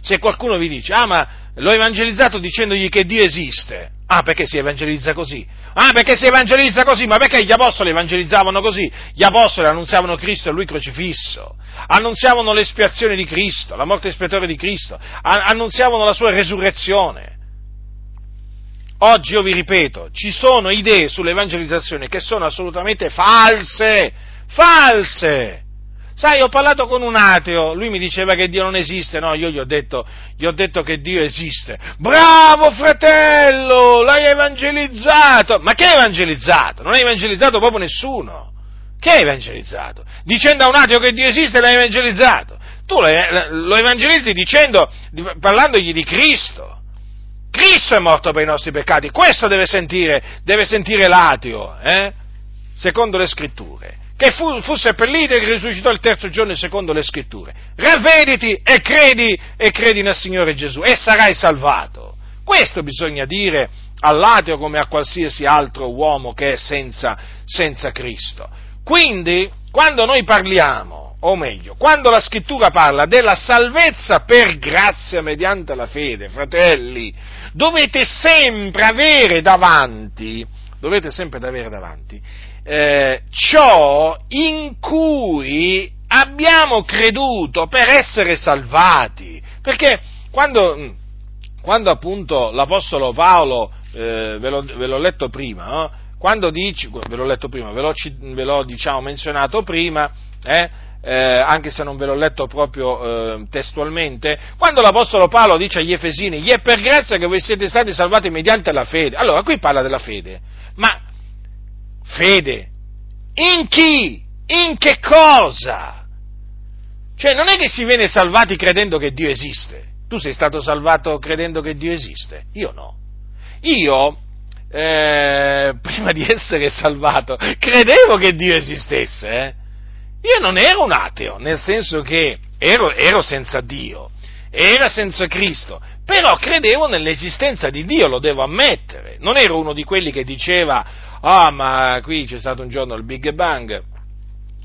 Se qualcuno vi dice, ah ma l'ho evangelizzato dicendogli che Dio esiste, Ah, perché si evangelizza così? Ah, perché si evangelizza così? Ma perché gli apostoli evangelizzavano così? Gli apostoli annunziavano Cristo e lui crocifisso, annunziavano l'espiazione di Cristo, la morte espiatoria di Cristo, annunziavano la sua resurrezione. Oggi io vi ripeto, ci sono idee sull'evangelizzazione che sono assolutamente false, false. Sai, ho parlato con un ateo, lui mi diceva che Dio non esiste, no, io gli ho detto, gli ho detto che Dio esiste. Bravo fratello, l'hai evangelizzato! Ma che hai evangelizzato? Non hai evangelizzato proprio nessuno. Che hai evangelizzato? Dicendo a un ateo che Dio esiste l'hai evangelizzato. Tu lo evangelizzi dicendo, parlandogli di Cristo. Cristo è morto per i nostri peccati, questo deve sentire, deve sentire l'ateo, eh? secondo le scritture che fu, fu seppellito e risuscitò il terzo giorno secondo le scritture. Ravvediti e credi, e credi nel Signore Gesù e sarai salvato. Questo bisogna dire all'ateo come a qualsiasi altro uomo che è senza, senza Cristo. Quindi, quando noi parliamo, o meglio, quando la scrittura parla della salvezza per grazia mediante la fede, fratelli, dovete sempre avere davanti, dovete sempre avere davanti eh, ciò in cui abbiamo creduto per essere salvati. Perché quando, quando appunto l'Apostolo Paolo, eh, ve, l'ho, ve, l'ho, letto prima, no? quando dice, ve l'ho letto prima, ve l'ho, ve l'ho diciamo, menzionato prima, eh, eh, anche se non ve l'ho letto proprio eh, testualmente, quando l'Apostolo Paolo dice agli Efesini, gli è per grazia che voi siete stati salvati mediante la fede, allora qui parla della fede, ma Fede. In chi? In che cosa? Cioè non è che si viene salvati credendo che Dio esiste. Tu sei stato salvato credendo che Dio esiste? Io no. Io, eh, (laughs) prima di essere salvato, credevo che Dio esistesse. Eh? Io non ero un ateo, nel senso che ero, ero senza Dio, era senza Cristo, però credevo nell'esistenza di Dio, lo devo ammettere. Non ero uno di quelli che diceva ah ma qui c'è stato un giorno il Big Bang,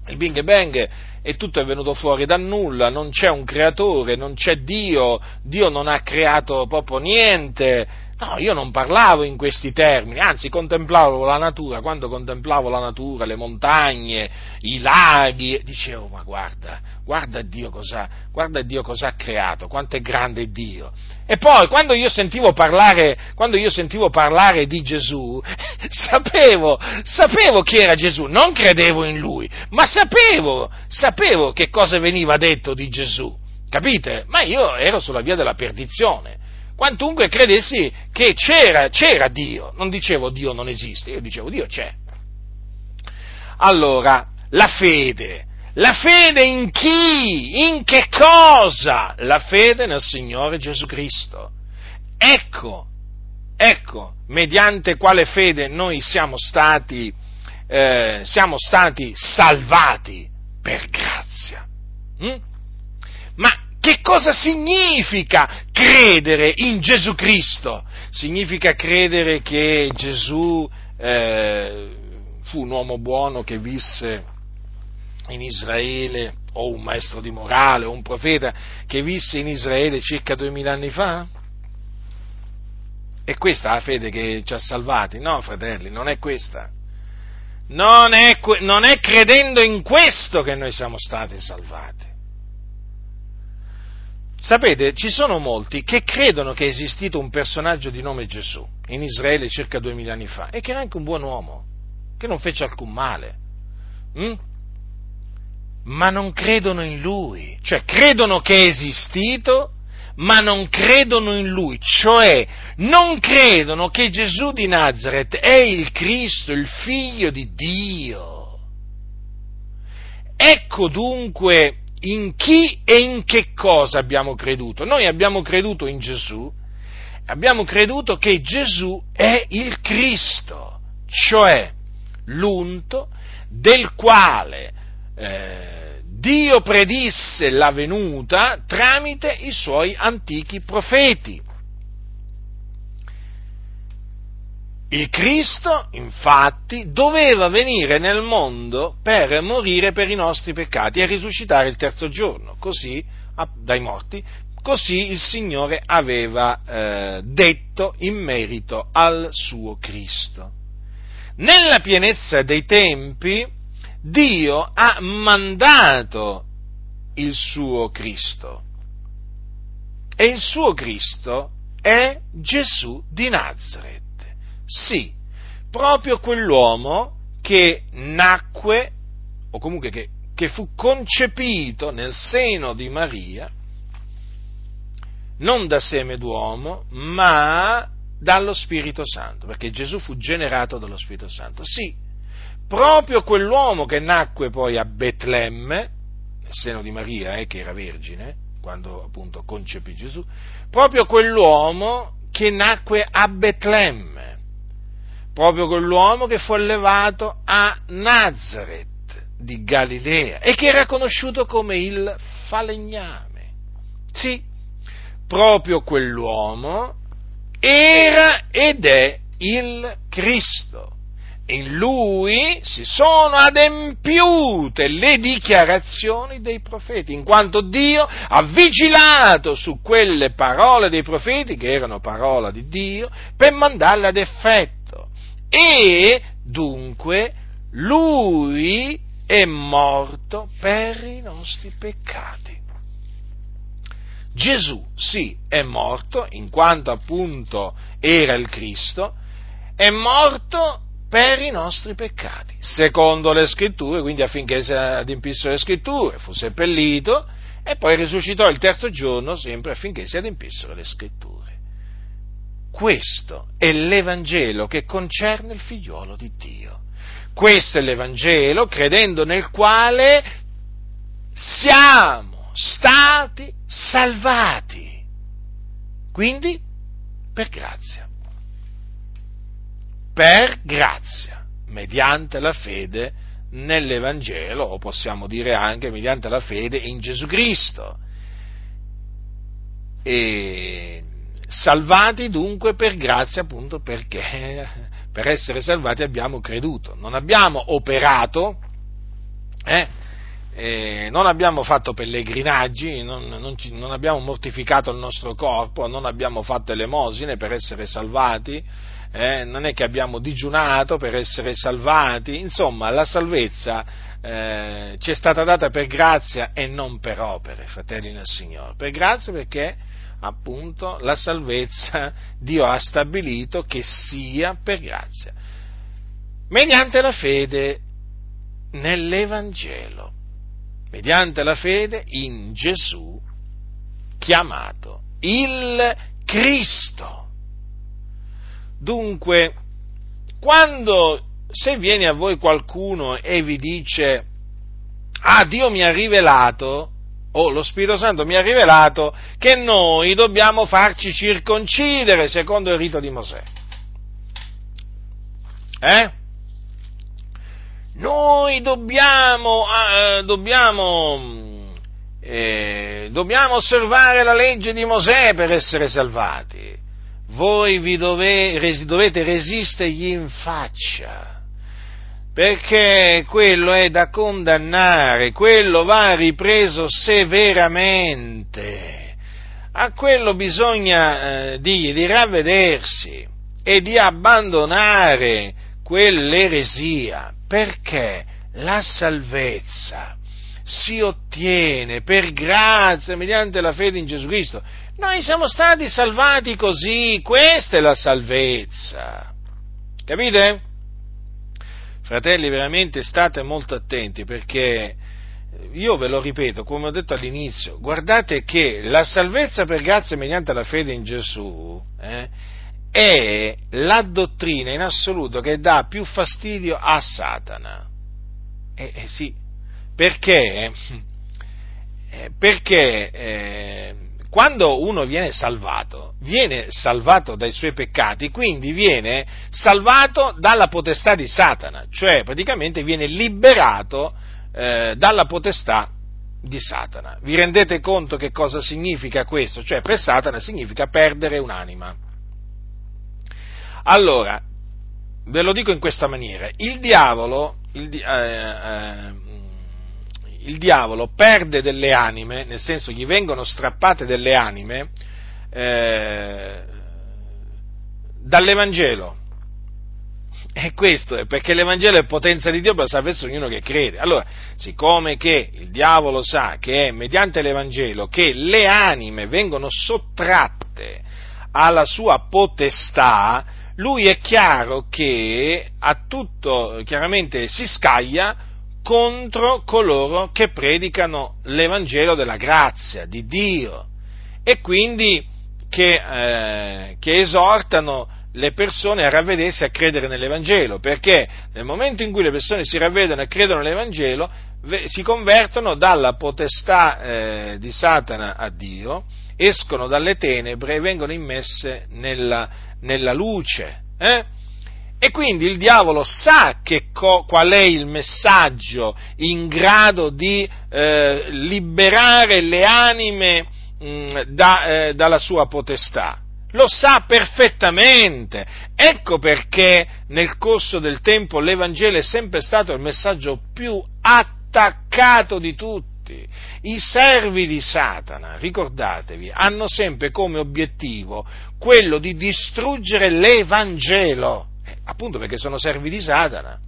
il Big Bang e tutto è venuto fuori da nulla, non c'è un creatore, non c'è Dio, Dio non ha creato proprio niente, No, io non parlavo in questi termini, anzi contemplavo la natura, quando contemplavo la natura, le montagne, i laghi, dicevo, ma guarda, guarda Dio cosa, guarda Dio cosa ha creato, quanto è grande Dio. E poi, quando io sentivo parlare, quando io sentivo parlare di Gesù, (laughs) sapevo, sapevo chi era Gesù, non credevo in lui, ma sapevo, sapevo che cosa veniva detto di Gesù, capite? Ma io ero sulla via della perdizione quantunque credessi che c'era, c'era Dio. Non dicevo Dio non esiste, io dicevo Dio c'è. Allora, la fede. La fede in chi? In che cosa? La fede nel Signore Gesù Cristo. Ecco, ecco, mediante quale fede noi siamo stati, eh, siamo stati salvati per grazia. Hm? Ma che cosa significa credere in Gesù Cristo? Significa credere che Gesù eh, fu un uomo buono che visse in Israele, o un maestro di morale, o un profeta che visse in Israele circa duemila anni fa? È questa la fede che ci ha salvati? No, fratelli, non è questa. Non è, non è credendo in questo che noi siamo stati salvati. Sapete, ci sono molti che credono che è esistito un personaggio di nome Gesù in Israele circa duemila anni fa e che era anche un buon uomo, che non fece alcun male. Mm? Ma non credono in lui, cioè credono che è esistito, ma non credono in lui, cioè non credono che Gesù di Nazareth è il Cristo, il figlio di Dio. Ecco dunque in chi e in che cosa abbiamo creduto. Noi abbiamo creduto in Gesù, abbiamo creduto che Gesù è il Cristo, cioè l'unto del quale eh, Dio predisse la venuta tramite i suoi antichi profeti. Il Cristo, infatti, doveva venire nel mondo per morire per i nostri peccati e risuscitare il terzo giorno, così, dai morti, così il Signore aveva eh, detto in merito al suo Cristo. Nella pienezza dei tempi, Dio ha mandato il suo Cristo e il suo Cristo è Gesù di Nazareth. Sì, proprio quell'uomo che nacque, o comunque che, che fu concepito nel seno di Maria, non da seme d'uomo, ma dallo Spirito Santo, perché Gesù fu generato dallo Spirito Santo. Sì, proprio quell'uomo che nacque poi a Betlemme, nel seno di Maria, eh, che era vergine, quando appunto concepì Gesù, proprio quell'uomo che nacque a Betlemme, proprio quell'uomo che fu allevato a Nazareth di Galilea e che era conosciuto come il falegname. Sì, proprio quell'uomo era ed è il Cristo. In lui si sono adempiute le dichiarazioni dei profeti, in quanto Dio ha vigilato su quelle parole dei profeti, che erano parola di Dio, per mandarle ad effetto e dunque lui è morto per i nostri peccati. Gesù sì è morto, in quanto appunto era il Cristo, è morto per i nostri peccati, secondo le scritture, quindi affinché si adempissero le scritture, fu seppellito e poi risuscitò il terzo giorno sempre affinché si adempissero le scritture. Questo è l'Evangelo che concerne il figliuolo di Dio. Questo è l'Evangelo credendo nel quale siamo stati salvati. Quindi per grazia. Per grazia, mediante la fede nell'Evangelo, o possiamo dire anche mediante la fede in Gesù Cristo. E salvati dunque per grazia appunto perché (laughs) per essere salvati abbiamo creduto, non abbiamo operato, eh, eh, non abbiamo fatto pellegrinaggi, non, non, ci, non, abbiamo mortificato il nostro corpo, non abbiamo fatto elemosine per essere salvati, eh, non è che abbiamo digiunato per essere salvati, insomma la salvezza eh, ci è stata data per grazia e non per opere, fratelli nel Signore, per grazia perché appunto la salvezza Dio ha stabilito che sia per grazia, mediante la fede nell'Evangelo, mediante la fede in Gesù chiamato il Cristo. Dunque, quando se viene a voi qualcuno e vi dice, ah Dio mi ha rivelato, o lo Spirito Santo mi ha rivelato, che noi dobbiamo farci circoncidere secondo il rito di Mosè. Eh? Noi dobbiamo, eh, dobbiamo, eh, dobbiamo osservare la legge di Mosè per essere salvati. Voi vi dove, dovete resistergli in faccia, perché quello è da condannare, quello va ripreso severamente. A quello bisogna eh, dirgli di ravvedersi e di abbandonare quell'eresia, perché la salvezza si ottiene per grazia mediante la fede in Gesù Cristo. Noi siamo stati salvati così, questa è la salvezza. Capite? Fratelli, veramente state molto attenti perché io ve lo ripeto, come ho detto all'inizio, guardate che la salvezza per grazia mediante la fede in Gesù eh, è la dottrina in assoluto che dà più fastidio a Satana. Eh, eh sì, perché, eh, perché eh, quando uno viene salvato, viene salvato dai suoi peccati, quindi viene salvato dalla potestà di Satana, cioè praticamente viene liberato eh, dalla potestà di Satana. Vi rendete conto che cosa significa questo? Cioè per Satana significa perdere un'anima. Allora, ve lo dico in questa maniera, il diavolo, il, eh, eh, il diavolo perde delle anime, nel senso gli vengono strappate delle anime eh, dall'Evangelo. E questo è perché l'Evangelo è potenza di Dio per la salvezza di ognuno che crede. Allora, siccome che il diavolo sa che è mediante l'Evangelo che le anime vengono sottratte alla sua potestà, lui è chiaro che a tutto chiaramente si scaglia contro coloro che predicano l'Evangelo della grazia di Dio e quindi che, eh, che esortano le persone a ravvedersi e a credere nell'Evangelo, perché nel momento in cui le persone si ravvedono e credono nell'Evangelo, si convertono dalla potestà eh, di Satana a Dio, escono dalle tenebre e vengono immesse nella, nella luce. Eh? E quindi il diavolo sa co- qual è il messaggio in grado di eh, liberare le anime mh, da, eh, dalla sua potestà. Lo sa perfettamente. Ecco perché nel corso del tempo l'Evangelo è sempre stato il messaggio più attaccato di tutti. I servi di Satana, ricordatevi, hanno sempre come obiettivo quello di distruggere l'Evangelo, appunto perché sono servi di Satana.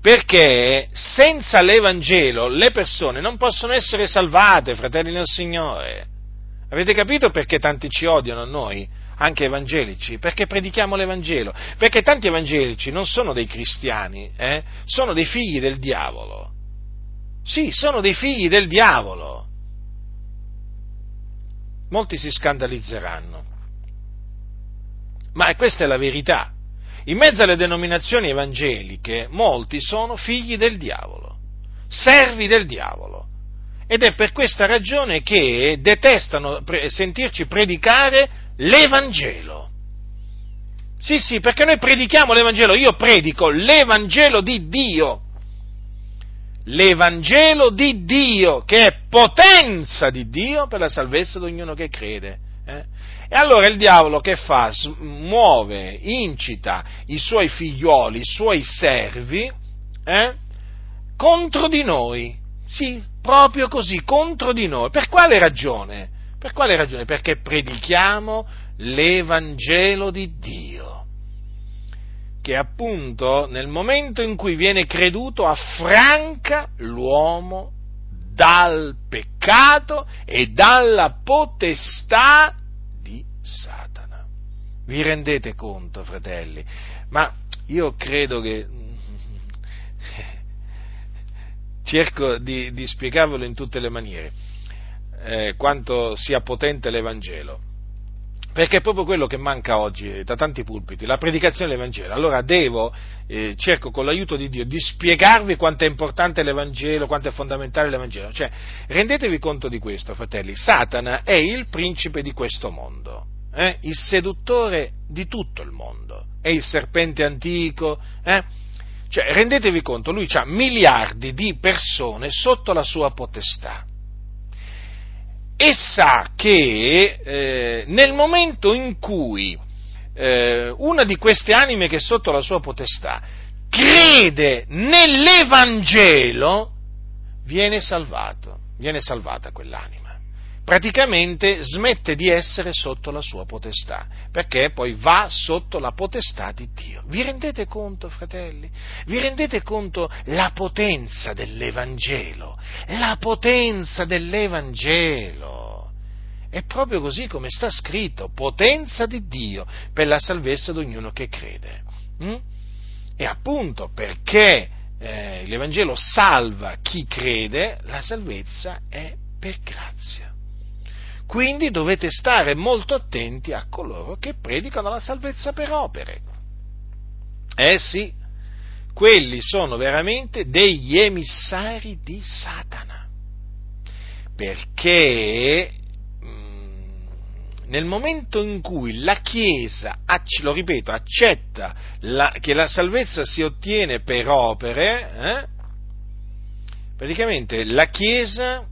Perché senza l'Evangelo le persone non possono essere salvate, fratelli del Signore. Avete capito perché tanti ci odiano a noi? anche evangelici, perché predichiamo l'Evangelo, perché tanti evangelici non sono dei cristiani, eh? sono dei figli del diavolo. Sì, sono dei figli del diavolo. Molti si scandalizzeranno. Ma questa è la verità. In mezzo alle denominazioni evangeliche, molti sono figli del diavolo, servi del diavolo. Ed è per questa ragione che detestano sentirci predicare l'Evangelo. Sì, sì, perché noi predichiamo l'Evangelo, io predico l'Evangelo di Dio l'Evangelo di Dio, che è potenza di Dio per la salvezza di ognuno che crede. Eh? E allora il diavolo che fa? Muove, incita i suoi figlioli, i suoi servi, eh? contro di noi. Sì, proprio così, contro di noi. Per quale ragione? Per quale ragione? Perché predichiamo l'Evangelo di Dio, che appunto nel momento in cui viene creduto affranca l'uomo dal peccato e dalla potestà Satana. Vi rendete conto, fratelli? Ma io credo che (laughs) cerco di, di spiegarvelo in tutte le maniere, eh, quanto sia potente l'Evangelo. Perché è proprio quello che manca oggi da tanti pulpiti, la predicazione dell'Evangelo. Allora devo, eh, cerco con l'aiuto di Dio di spiegarvi quanto è importante l'Evangelo, quanto è fondamentale l'Evangelo. Cioè, rendetevi conto di questo, fratelli, Satana è il principe di questo mondo, eh? il seduttore di tutto il mondo, è il serpente antico, eh? Cioè, rendetevi conto, lui ha miliardi di persone sotto la sua potestà. E sa che eh, nel momento in cui eh, una di queste anime che è sotto la sua potestà crede nell'Evangelo, viene salvato, viene salvata quell'anima praticamente smette di essere sotto la sua potestà, perché poi va sotto la potestà di Dio. Vi rendete conto, fratelli? Vi rendete conto la potenza dell'Evangelo? La potenza dell'Evangelo! È proprio così come sta scritto, potenza di Dio per la salvezza di ognuno che crede. Mm? E appunto perché eh, l'Evangelo salva chi crede, la salvezza è per grazia. Quindi dovete stare molto attenti a coloro che predicano la salvezza per opere. Eh sì, quelli sono veramente degli emissari di Satana. Perché mm, nel momento in cui la Chiesa, lo ripeto, accetta che la salvezza si ottiene per opere, eh, praticamente la Chiesa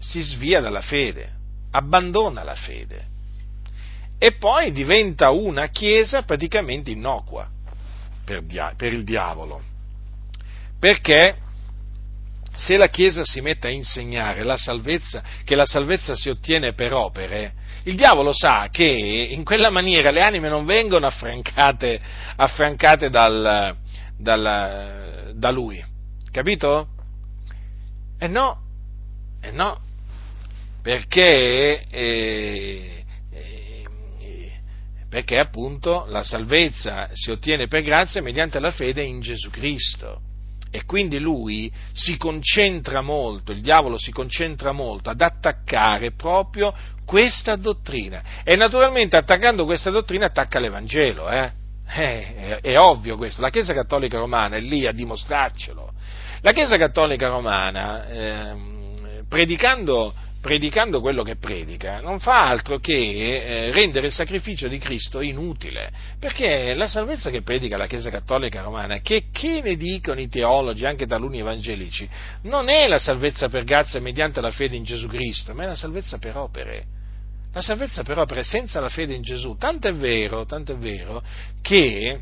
si svia dalla fede, abbandona la fede e poi diventa una chiesa praticamente innocua per, dia- per il diavolo. Perché se la Chiesa si mette a insegnare la salvezza, che la salvezza si ottiene per opere, il diavolo sa che in quella maniera le anime non vengono affrancate, affrancate dal, dal, da lui. Capito? E no, e no, perché, eh, eh, perché appunto la salvezza si ottiene per grazia mediante la fede in Gesù Cristo. E quindi lui si concentra molto, il diavolo si concentra molto ad attaccare proprio questa dottrina. E naturalmente attaccando questa dottrina attacca l'Evangelo, eh? Eh, è, è, ovvio questo. La Chiesa Cattolica Romana è lì a dimostrarcelo. La Chiesa Cattolica Romana, eh, predicando predicando quello che predica, non fa altro che eh, rendere il sacrificio di Cristo inutile, perché la salvezza che predica la Chiesa Cattolica Romana, che, che ne dicono i teologi, anche taluni evangelici, non è la salvezza per grazia mediante la fede in Gesù Cristo, ma è la salvezza per opere. La salvezza per opere senza la fede in Gesù. Tanto è vero, tanto è vero che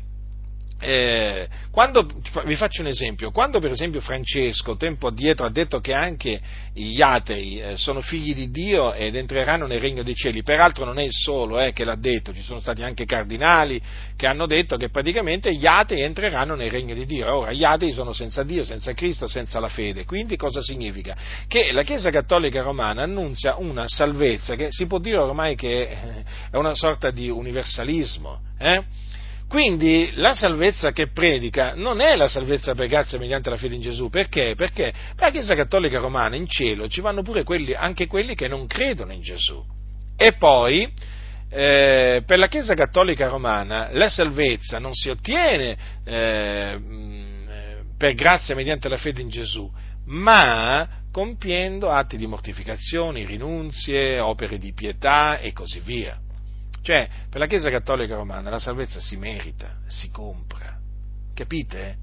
eh, quando, vi faccio un esempio, quando per esempio Francesco tempo addietro ha detto che anche gli atei eh, sono figli di Dio ed entreranno nel regno dei cieli, peraltro non è il solo eh, che l'ha detto, ci sono stati anche cardinali che hanno detto che praticamente gli atei entreranno nel regno di Dio, ora gli atei sono senza Dio, senza Cristo, senza la fede, quindi cosa significa? Che la Chiesa Cattolica Romana annunzia una salvezza che si può dire ormai che è una sorta di universalismo, eh? Quindi la salvezza che predica non è la salvezza per grazia mediante la fede in Gesù, perché? Perché per la Chiesa Cattolica Romana in cielo ci vanno pure quelli, anche quelli che non credono in Gesù. E poi eh, per la Chiesa Cattolica Romana la salvezza non si ottiene eh, per grazia mediante la fede in Gesù, ma compiendo atti di mortificazione, rinunzie, opere di pietà e così via. Cioè, per la Chiesa Cattolica Romana la salvezza si merita, si compra, capite?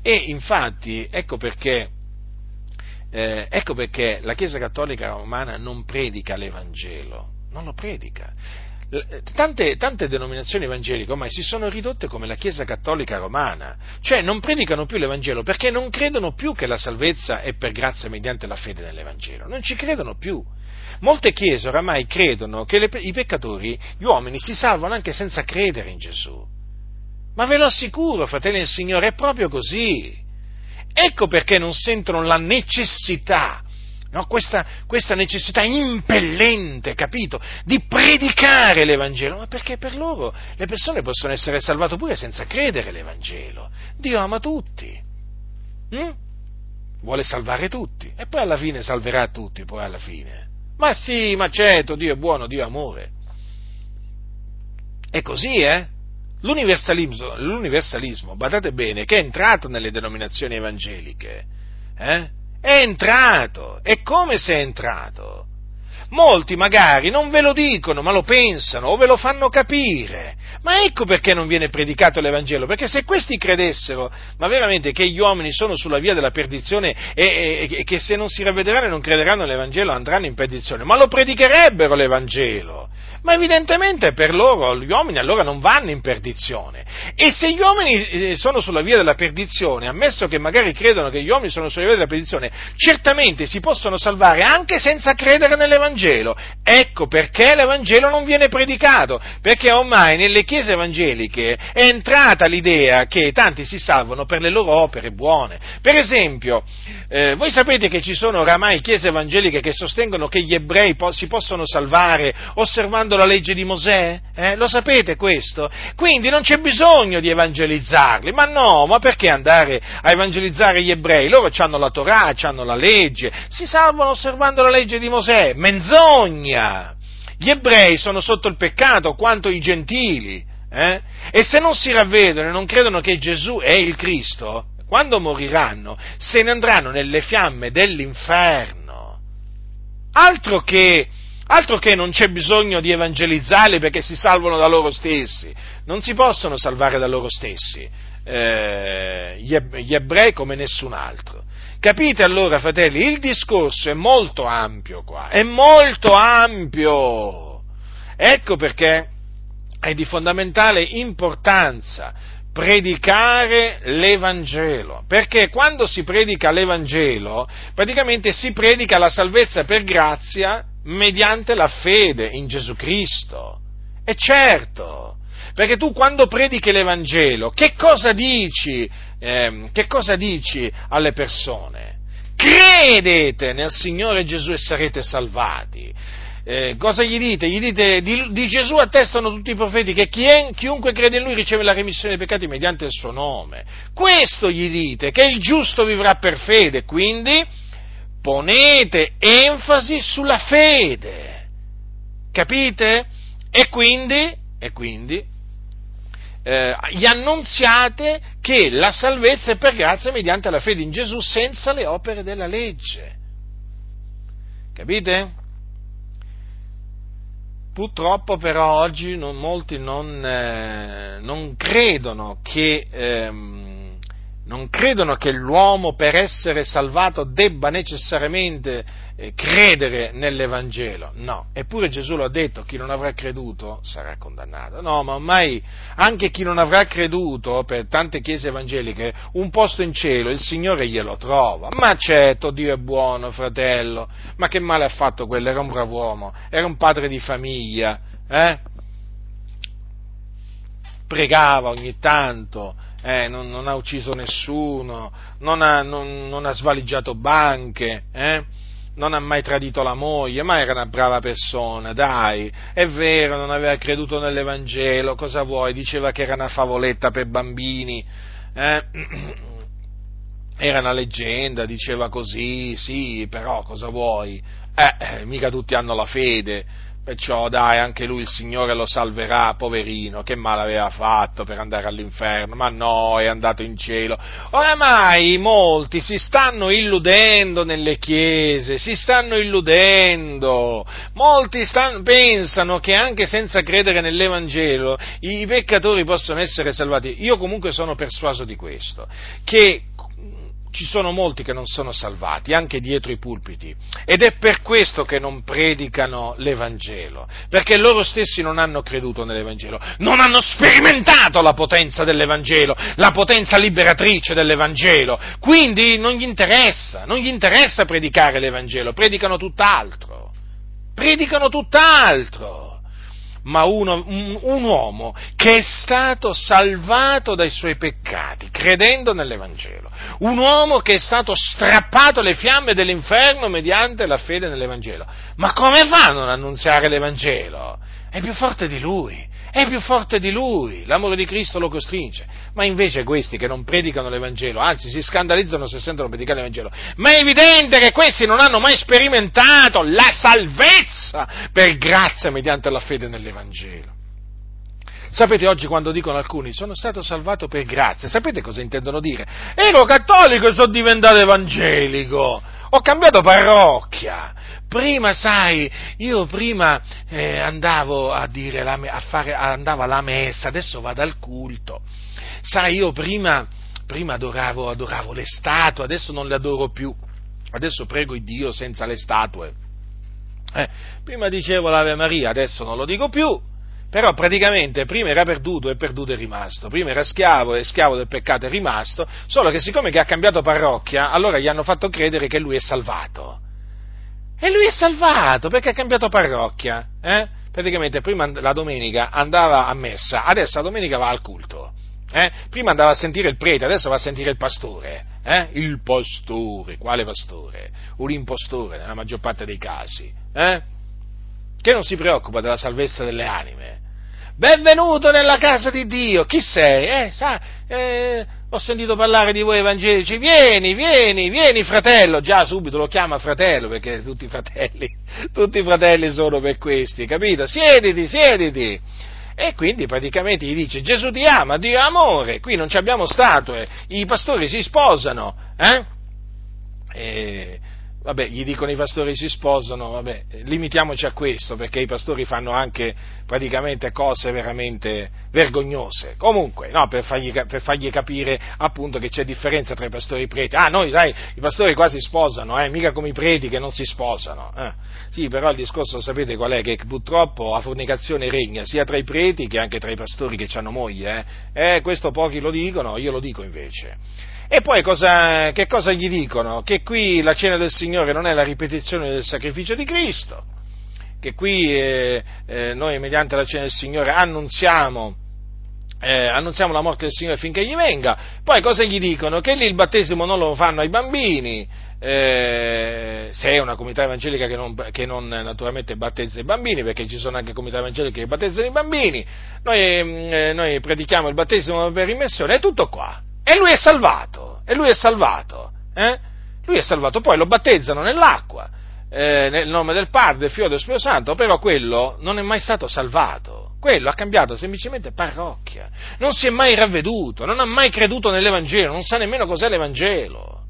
E infatti, ecco perché, eh, ecco perché la Chiesa Cattolica Romana non predica l'Evangelo, non lo predica. tante, tante, denominazioni evangeliche ormai si sono ridotte come la Chiesa Cattolica Romana, cioè non predicano più l'Evangelo perché non credono più che la salvezza è per grazia mediante la fede nell'Evangelo, non ci credono più. Molte chiese oramai credono che le, i peccatori, gli uomini, si salvano anche senza credere in Gesù. Ma ve lo assicuro, fratelli del Signore, è proprio così. Ecco perché non sentono la necessità no? questa, questa, necessità impellente, capito, di predicare l'Evangelo, ma perché per loro le persone possono essere salvate pure senza credere l'Evangelo. Dio ama tutti, hm? vuole salvare tutti e poi alla fine salverà tutti, poi alla fine. Ma sì, ma certo, Dio è buono, Dio è amore. È così, eh? L'universalismo, l'universalismo, badate bene, che è entrato nelle denominazioni evangeliche, eh? È entrato. E come se è entrato? Molti magari non ve lo dicono, ma lo pensano o ve lo fanno capire. Ma ecco perché non viene predicato l'Evangelo, perché se questi credessero, ma veramente che gli uomini sono sulla via della perdizione e, e, e che se non si ravvederanno e non crederanno all'Evangelo andranno in perdizione, ma lo predicherebbero l'Evangelo ma evidentemente per loro gli uomini allora non vanno in perdizione. E se gli uomini eh, sono sulla via della perdizione, ammesso che magari credono che gli uomini sono sulla via della perdizione, certamente si possono salvare anche senza credere nell'Evangelo. Ecco perché l'Evangelo non viene predicato, perché ormai nelle chiese evangeliche è entrata l'idea che tanti si salvano per le loro opere buone. Per esempio, eh, voi sapete che ci sono oramai chiese evangeliche che sostengono che gli ebrei po- si possono salvare osservando osservando la legge di Mosè? Eh? Lo sapete questo? Quindi non c'è bisogno di evangelizzarli, ma no, ma perché andare a evangelizzare gli ebrei? Loro hanno la Torah, hanno la legge, si salvano osservando la legge di Mosè, menzogna! Gli ebrei sono sotto il peccato quanto i gentili, eh? e se non si ravvedono e non credono che Gesù è il Cristo, quando moriranno se ne andranno nelle fiamme dell'inferno. Altro che Altro che non c'è bisogno di evangelizzarli perché si salvano da loro stessi, non si possono salvare da loro stessi eh, gli ebrei come nessun altro. Capite allora, fratelli, il discorso è molto ampio qua, è molto ampio. Ecco perché è di fondamentale importanza predicare l'Evangelo, perché quando si predica l'Evangelo, praticamente si predica la salvezza per grazia mediante la fede in Gesù Cristo. E certo, perché tu quando predichi l'Evangelo, che cosa dici? Eh, che cosa dici alle persone? Credete nel Signore Gesù e sarete salvati. Eh, cosa gli dite? Gli dite di, di, Gesù attestano tutti i profeti che chi è, chiunque crede in lui riceve la remissione dei peccati mediante il suo nome. Questo gli dite, che il giusto vivrà per fede, quindi ponete enfasi sulla fede. Capite? E quindi, e quindi eh, gli annunziate che la salvezza è per grazia mediante la fede in Gesù senza le opere della legge. Capite? Purtroppo però oggi non, molti non, eh, non, credono che, ehm, non credono che l'uomo per essere salvato debba necessariamente eh, credere nell'Evangelo. No, eppure Gesù lo ha detto, chi non avrà creduto sarà condannato. No, ma ormai anche chi non avrà creduto per tante chiese evangeliche, un posto in cielo il Signore glielo trova. Ma certo, Dio è buono, fratello, ma che male ha fatto quello? Era un bravo uomo, era un padre di famiglia, eh? Pregava ogni tanto, eh, non, non, ha ucciso nessuno, non ha, non, non ha svaligiato banche, eh? non ha mai tradito la moglie, ma era una brava persona, dai, è vero, non aveva creduto nell'Evangelo, cosa vuoi? Diceva che era una favoletta per bambini, eh? (clears throat) era una leggenda, diceva così, sì, però cosa vuoi? Eh, eh mica tutti hanno la fede, Perciò dai, anche lui il Signore lo salverà, poverino, che male aveva fatto per andare all'inferno, ma no, è andato in cielo. Oramai molti si stanno illudendo nelle chiese, si stanno illudendo, molti stanno, pensano che anche senza credere nell'Evangelo i peccatori possono essere salvati. Io comunque sono persuaso di questo, che ci sono molti che non sono salvati, anche dietro i pulpiti, ed è per questo che non predicano l'Evangelo, perché loro stessi non hanno creduto nell'Evangelo, non hanno sperimentato la potenza dell'Evangelo, la potenza liberatrice dell'Evangelo, quindi non gli interessa, non gli interessa predicare l'Evangelo, predicano tutt'altro, predicano tutt'altro ma uno, un, un, uomo che è stato salvato dai suoi peccati, credendo nell'Evangelo, un uomo che è stato strappato alle fiamme dell'inferno mediante la fede nell'Evangelo. Ma come fa a non annunziare l'Evangelo? È più forte di lui, è più forte di lui, l'amore di Cristo lo costringe. Ma invece questi che non predicano l'Evangelo, anzi si scandalizzano se sentono predicare l'Evangelo, ma è evidente che questi non hanno mai sperimentato la salvezza per grazia mediante la fede nell'Evangelo. Sapete oggi quando dicono alcuni sono stato salvato per grazia, sapete cosa intendono dire? Ero cattolico e sono diventato evangelico, ho cambiato parrocchia, prima, sai, io prima eh, andavo a dire la, a fare, andavo alla messa, adesso vado al culto. Sai, io prima, prima adoravo, adoravo le statue, adesso non le adoro più. Adesso prego il Dio senza le statue. Eh, prima dicevo l'Ave Maria, adesso non lo dico più. Però praticamente prima era perduto e perduto è rimasto, prima era schiavo e schiavo del peccato è rimasto, solo che siccome che ha cambiato parrocchia, allora gli hanno fatto credere che lui è salvato. E lui è salvato perché ha cambiato parrocchia. Eh? Praticamente prima la domenica andava a messa, adesso la domenica va al culto. Eh? Prima andava a sentire il prete, adesso va a sentire il pastore. Eh? Il pastore, quale pastore? Un impostore nella maggior parte dei casi. Eh? Che non si preoccupa della salvezza delle anime. Benvenuto nella casa di Dio. Chi sei? Eh, sa, eh, ho sentito parlare di voi evangelici, vieni, vieni, vieni fratello, già subito lo chiama fratello perché tutti i fratelli, (laughs) tutti i fratelli sono per questi, capito? Siediti, siediti. E quindi praticamente gli dice Gesù ti ama, Dio è amore, qui non abbiamo statue, i pastori si sposano, eh? E vabbè, gli dicono i pastori si sposano, vabbè, limitiamoci a questo, perché i pastori fanno anche praticamente cose veramente vergognose. Comunque, no, per fargli, per fargli capire appunto che c'è differenza tra i pastori e i preti. Ah, noi, sai, i pastori quasi sposano, eh, mica come i preti che non si sposano. Eh. Sì, però il discorso sapete qual è? Che purtroppo la fornicazione regna sia tra i preti che anche tra i pastori che hanno moglie. Eh. eh questo pochi lo dicono, io lo dico invece. E poi cosa, che cosa gli dicono? Che qui la cena del Signore non è la ripetizione del sacrificio di Cristo, che qui eh, eh, noi mediante la cena del Signore annunziamo, eh, annunziamo la morte del Signore finché gli venga. Poi cosa gli dicono? Che lì il battesimo non lo fanno ai bambini, eh, se è una comunità evangelica che non, che non, naturalmente battezza i bambini, perché ci sono anche comunità evangeliche che battezzano i bambini, noi, eh, noi predichiamo il battesimo per immersione, è tutto qua. E lui è salvato, e lui è salvato, eh? Lui è salvato, poi lo battezzano nell'acqua, eh, nel nome del Padre, del Figlio e del Spirito Santo, però quello non è mai stato salvato, quello ha cambiato semplicemente parrocchia, non si è mai ravveduto, non ha mai creduto nell'Evangelo, non sa nemmeno cos'è l'Evangelo.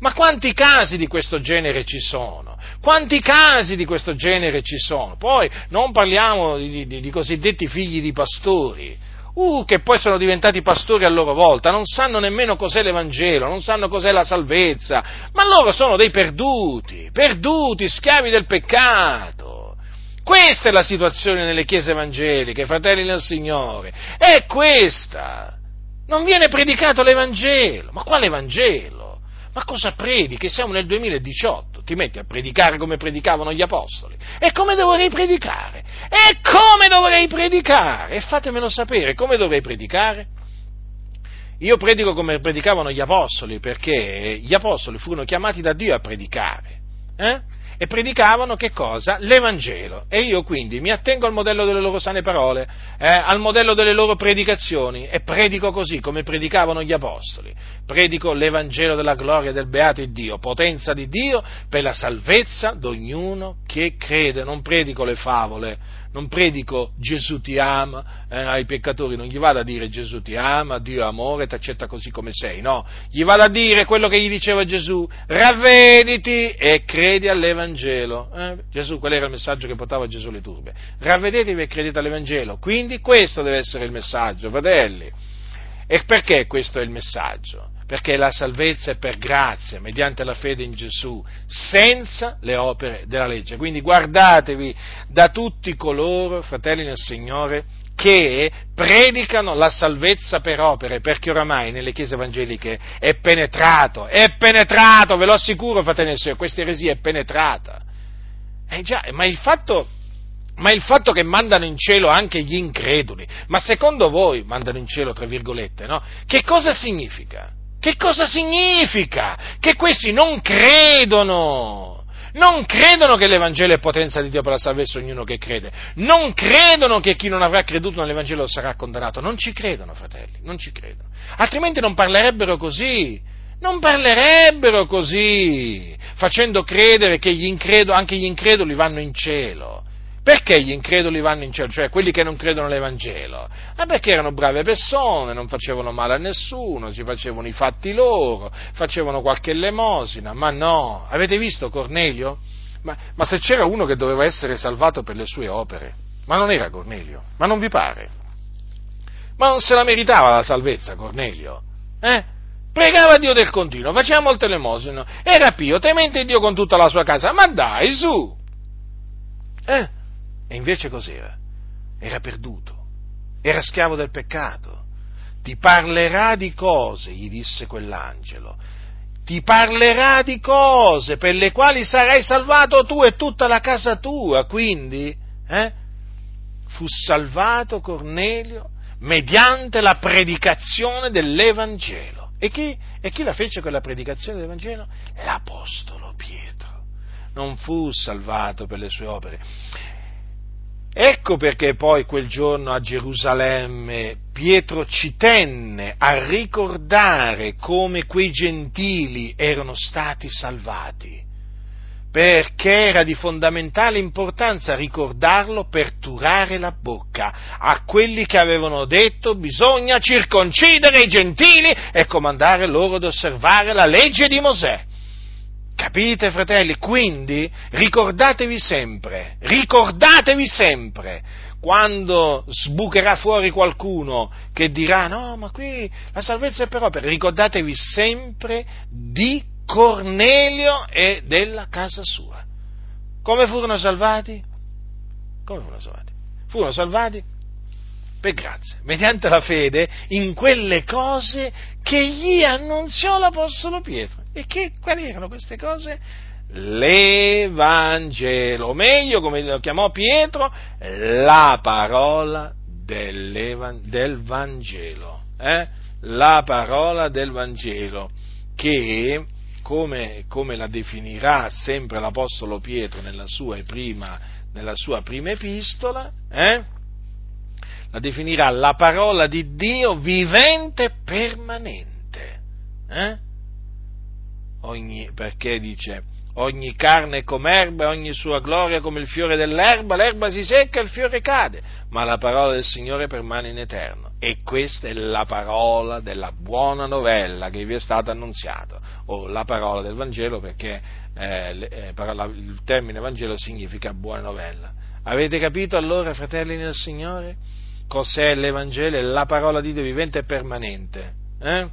Ma quanti casi di questo genere ci sono? Quanti casi di questo genere ci sono? Poi non parliamo di, di, di cosiddetti figli di pastori, uh, che poi sono diventati pastori a loro volta, non sanno nemmeno cos'è l'Evangelo, non sanno cos'è la salvezza, ma loro sono dei perduti, perduti, schiavi del peccato. Questa è la situazione nelle chiese evangeliche, fratelli del Signore, è questa. Non viene predicato l'Evangelo, ma quale Evangelo? Ma cosa predichi? Siamo nel 2018, ti metti a predicare come predicavano gli apostoli. E come dovrei predicare? E come dovrei predicare? E fatemelo sapere, come dovrei predicare? Io predico come predicavano gli apostoli, perché gli apostoli furono chiamati da Dio a predicare. Eh? E predicavano che cosa? L'Evangelo. E io quindi mi attengo al modello delle loro sane parole, eh, al modello delle loro predicazioni e predico così come predicavano gli apostoli. Predico l'Evangelo della gloria del beato Dio, potenza di Dio per la salvezza di ognuno che crede. Non predico le favole, non predico Gesù ti ama eh, ai peccatori, non gli vado a dire Gesù ti ama, Dio è amore, ti accetta così come sei, no, gli vado a dire quello che gli diceva Gesù, ravvediti e credi all'Evangelo. Eh? Gesù, qual era il messaggio che portava Gesù alle turbe? Ravvedetevi e credete all'Evangelo. Quindi questo deve essere il messaggio, fratelli. E perché questo è il messaggio? Perché la salvezza è per grazia, mediante la fede in Gesù, senza le opere della legge. Quindi guardatevi da tutti coloro, fratelli nel Signore, che predicano la salvezza per opere, perché oramai nelle chiese evangeliche è penetrato, è penetrato, ve lo assicuro, fratelli nel Signore, questa eresia è penetrata. Eh già, ma il fatto ma il fatto che mandano in cielo anche gli increduli, ma secondo voi mandano in cielo, tra virgolette, no? Che cosa significa? Che cosa significa? Che questi non credono. Non credono che l'Evangelo è potenza di Dio per la salvezza ognuno che crede. Non credono che chi non avrà creduto nell'Evangelo sarà condannato. Non ci credono, fratelli, non ci credono. Altrimenti non parlerebbero così. Non parlerebbero così, facendo credere che gli incredo, anche gli increduli vanno in cielo. Perché gli increduli vanno in cielo, cioè quelli che non credono all'Evangelo? Ma perché erano brave persone, non facevano male a nessuno, si facevano i fatti loro, facevano qualche elemosina, ma no, avete visto Cornelio? Ma, ma se c'era uno che doveva essere salvato per le sue opere, ma non era Cornelio, ma non vi pare? Ma non se la meritava la salvezza Cornelio? Eh? Pregava Dio del continuo, faceva molte elemosine, era pio, temente Dio con tutta la sua casa, ma dai, su! Eh? E invece cos'era? Era perduto, era schiavo del peccato. Ti parlerà di cose, gli disse quell'angelo, ti parlerà di cose per le quali sarai salvato tu e tutta la casa tua. Quindi, eh, fu salvato Cornelio mediante la predicazione dell'Evangelo. E chi, e chi la fece quella predicazione dell'Evangelo? L'Apostolo Pietro. Non fu salvato per le sue opere. Ecco perché poi quel giorno a Gerusalemme Pietro ci tenne a ricordare come quei gentili erano stati salvati, perché era di fondamentale importanza ricordarlo per turare la bocca a quelli che avevano detto bisogna circoncidere i gentili e comandare loro ad osservare la legge di Mosè. Capite, fratelli? Quindi ricordatevi sempre, ricordatevi sempre, quando sbucherà fuori qualcuno che dirà no, ma qui la salvezza è per opera, ricordatevi sempre di Cornelio e della casa sua. Come furono salvati? Come furono salvati? Furono salvati per grazia, mediante la fede in quelle cose che gli annunziò l'Apostolo Pietro. E che, quali erano queste cose? L'Evangelo, o meglio, come lo chiamò Pietro, la parola del Vangelo. Eh? La parola del Vangelo, che, come, come, la definirà sempre l'Apostolo Pietro nella sua prima, nella sua prima epistola, eh? La definirà la parola di Dio vivente e permanente. Eh? ogni, perché dice ogni carne è come erba e ogni sua gloria come il fiore dell'erba, l'erba si secca e il fiore cade, ma la parola del Signore permane in eterno. E questa è la parola della buona novella che vi è stata annunziata, o la parola del Vangelo perché eh, eh il termine Vangelo significa buona novella. Avete capito allora, fratelli nel Signore, cos'è l'Evangelo? È la parola di Dio vivente e permanente. Eh?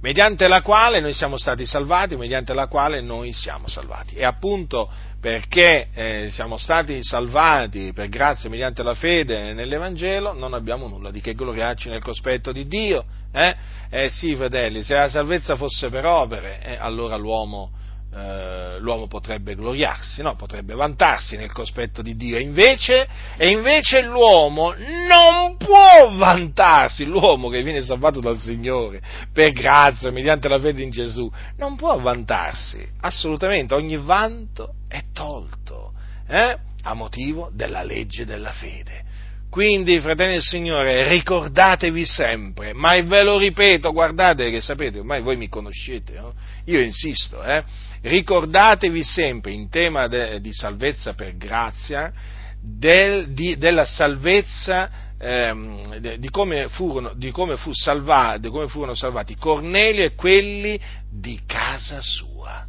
mediante la quale noi siamo stati salvati, mediante la quale noi siamo salvati. E appunto perché eh, siamo stati salvati per grazia mediante la fede nell'Evangelo, non abbiamo nulla di che gloriarci nel cospetto di Dio. Eh, eh sì, fratelli, se la salvezza fosse per opere, eh, allora l'uomo eh, l'uomo potrebbe gloriarsi, no? potrebbe vantarsi nel cospetto di Dio, e invece, e invece l'uomo non può vantarsi, l'uomo che viene salvato dal Signore per grazia, mediante la fede in Gesù, non può vantarsi, assolutamente, ogni vanto è tolto eh? a motivo della legge della fede. Quindi, fratelli del Signore, ricordatevi sempre, ma ve lo ripeto, guardate che sapete, ormai voi mi conoscete, no? io insisto, eh? ricordatevi sempre in tema de, di salvezza per grazia, del, di, della salvezza, ehm, de, di, come furono, di, come fu salva, di come furono salvati Cornelio e quelli di casa sua,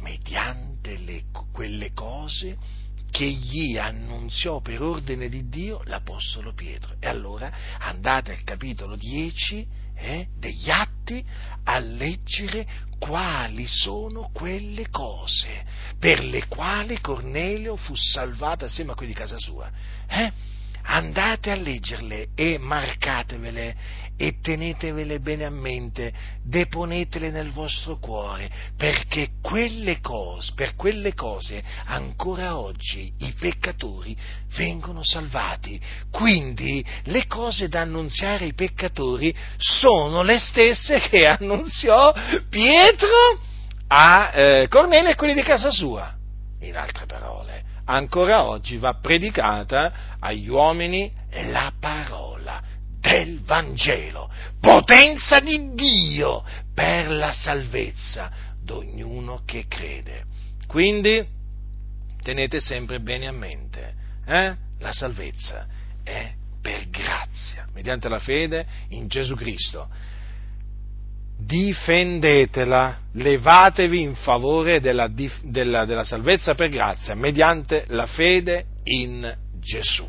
mediante le, quelle cose che gli annunziò per ordine di Dio l'Apostolo Pietro. E allora andate al capitolo 10 eh, degli Atti a leggere quali sono quelle cose per le quali Cornelio fu salvato assieme a quelli di casa sua. Eh? andate a leggerle e marcatevele e tenetevele bene a mente, deponetele nel vostro cuore, perché quelle cose, per quelle cose ancora oggi i peccatori vengono salvati. Quindi le cose da annunziare ai peccatori sono le stesse che annunziò Pietro a eh, Cornelio e quelli di casa sua. In altre parole, ancora oggi va predicata agli uomini la parola del Vangelo, potenza di Dio per la salvezza di ognuno che crede. Quindi tenete sempre bene a mente, eh? la salvezza è per grazia, mediante la fede in Gesù Cristo difendetela, levatevi in favore della, della, della salvezza per grazia, mediante la fede in Gesù.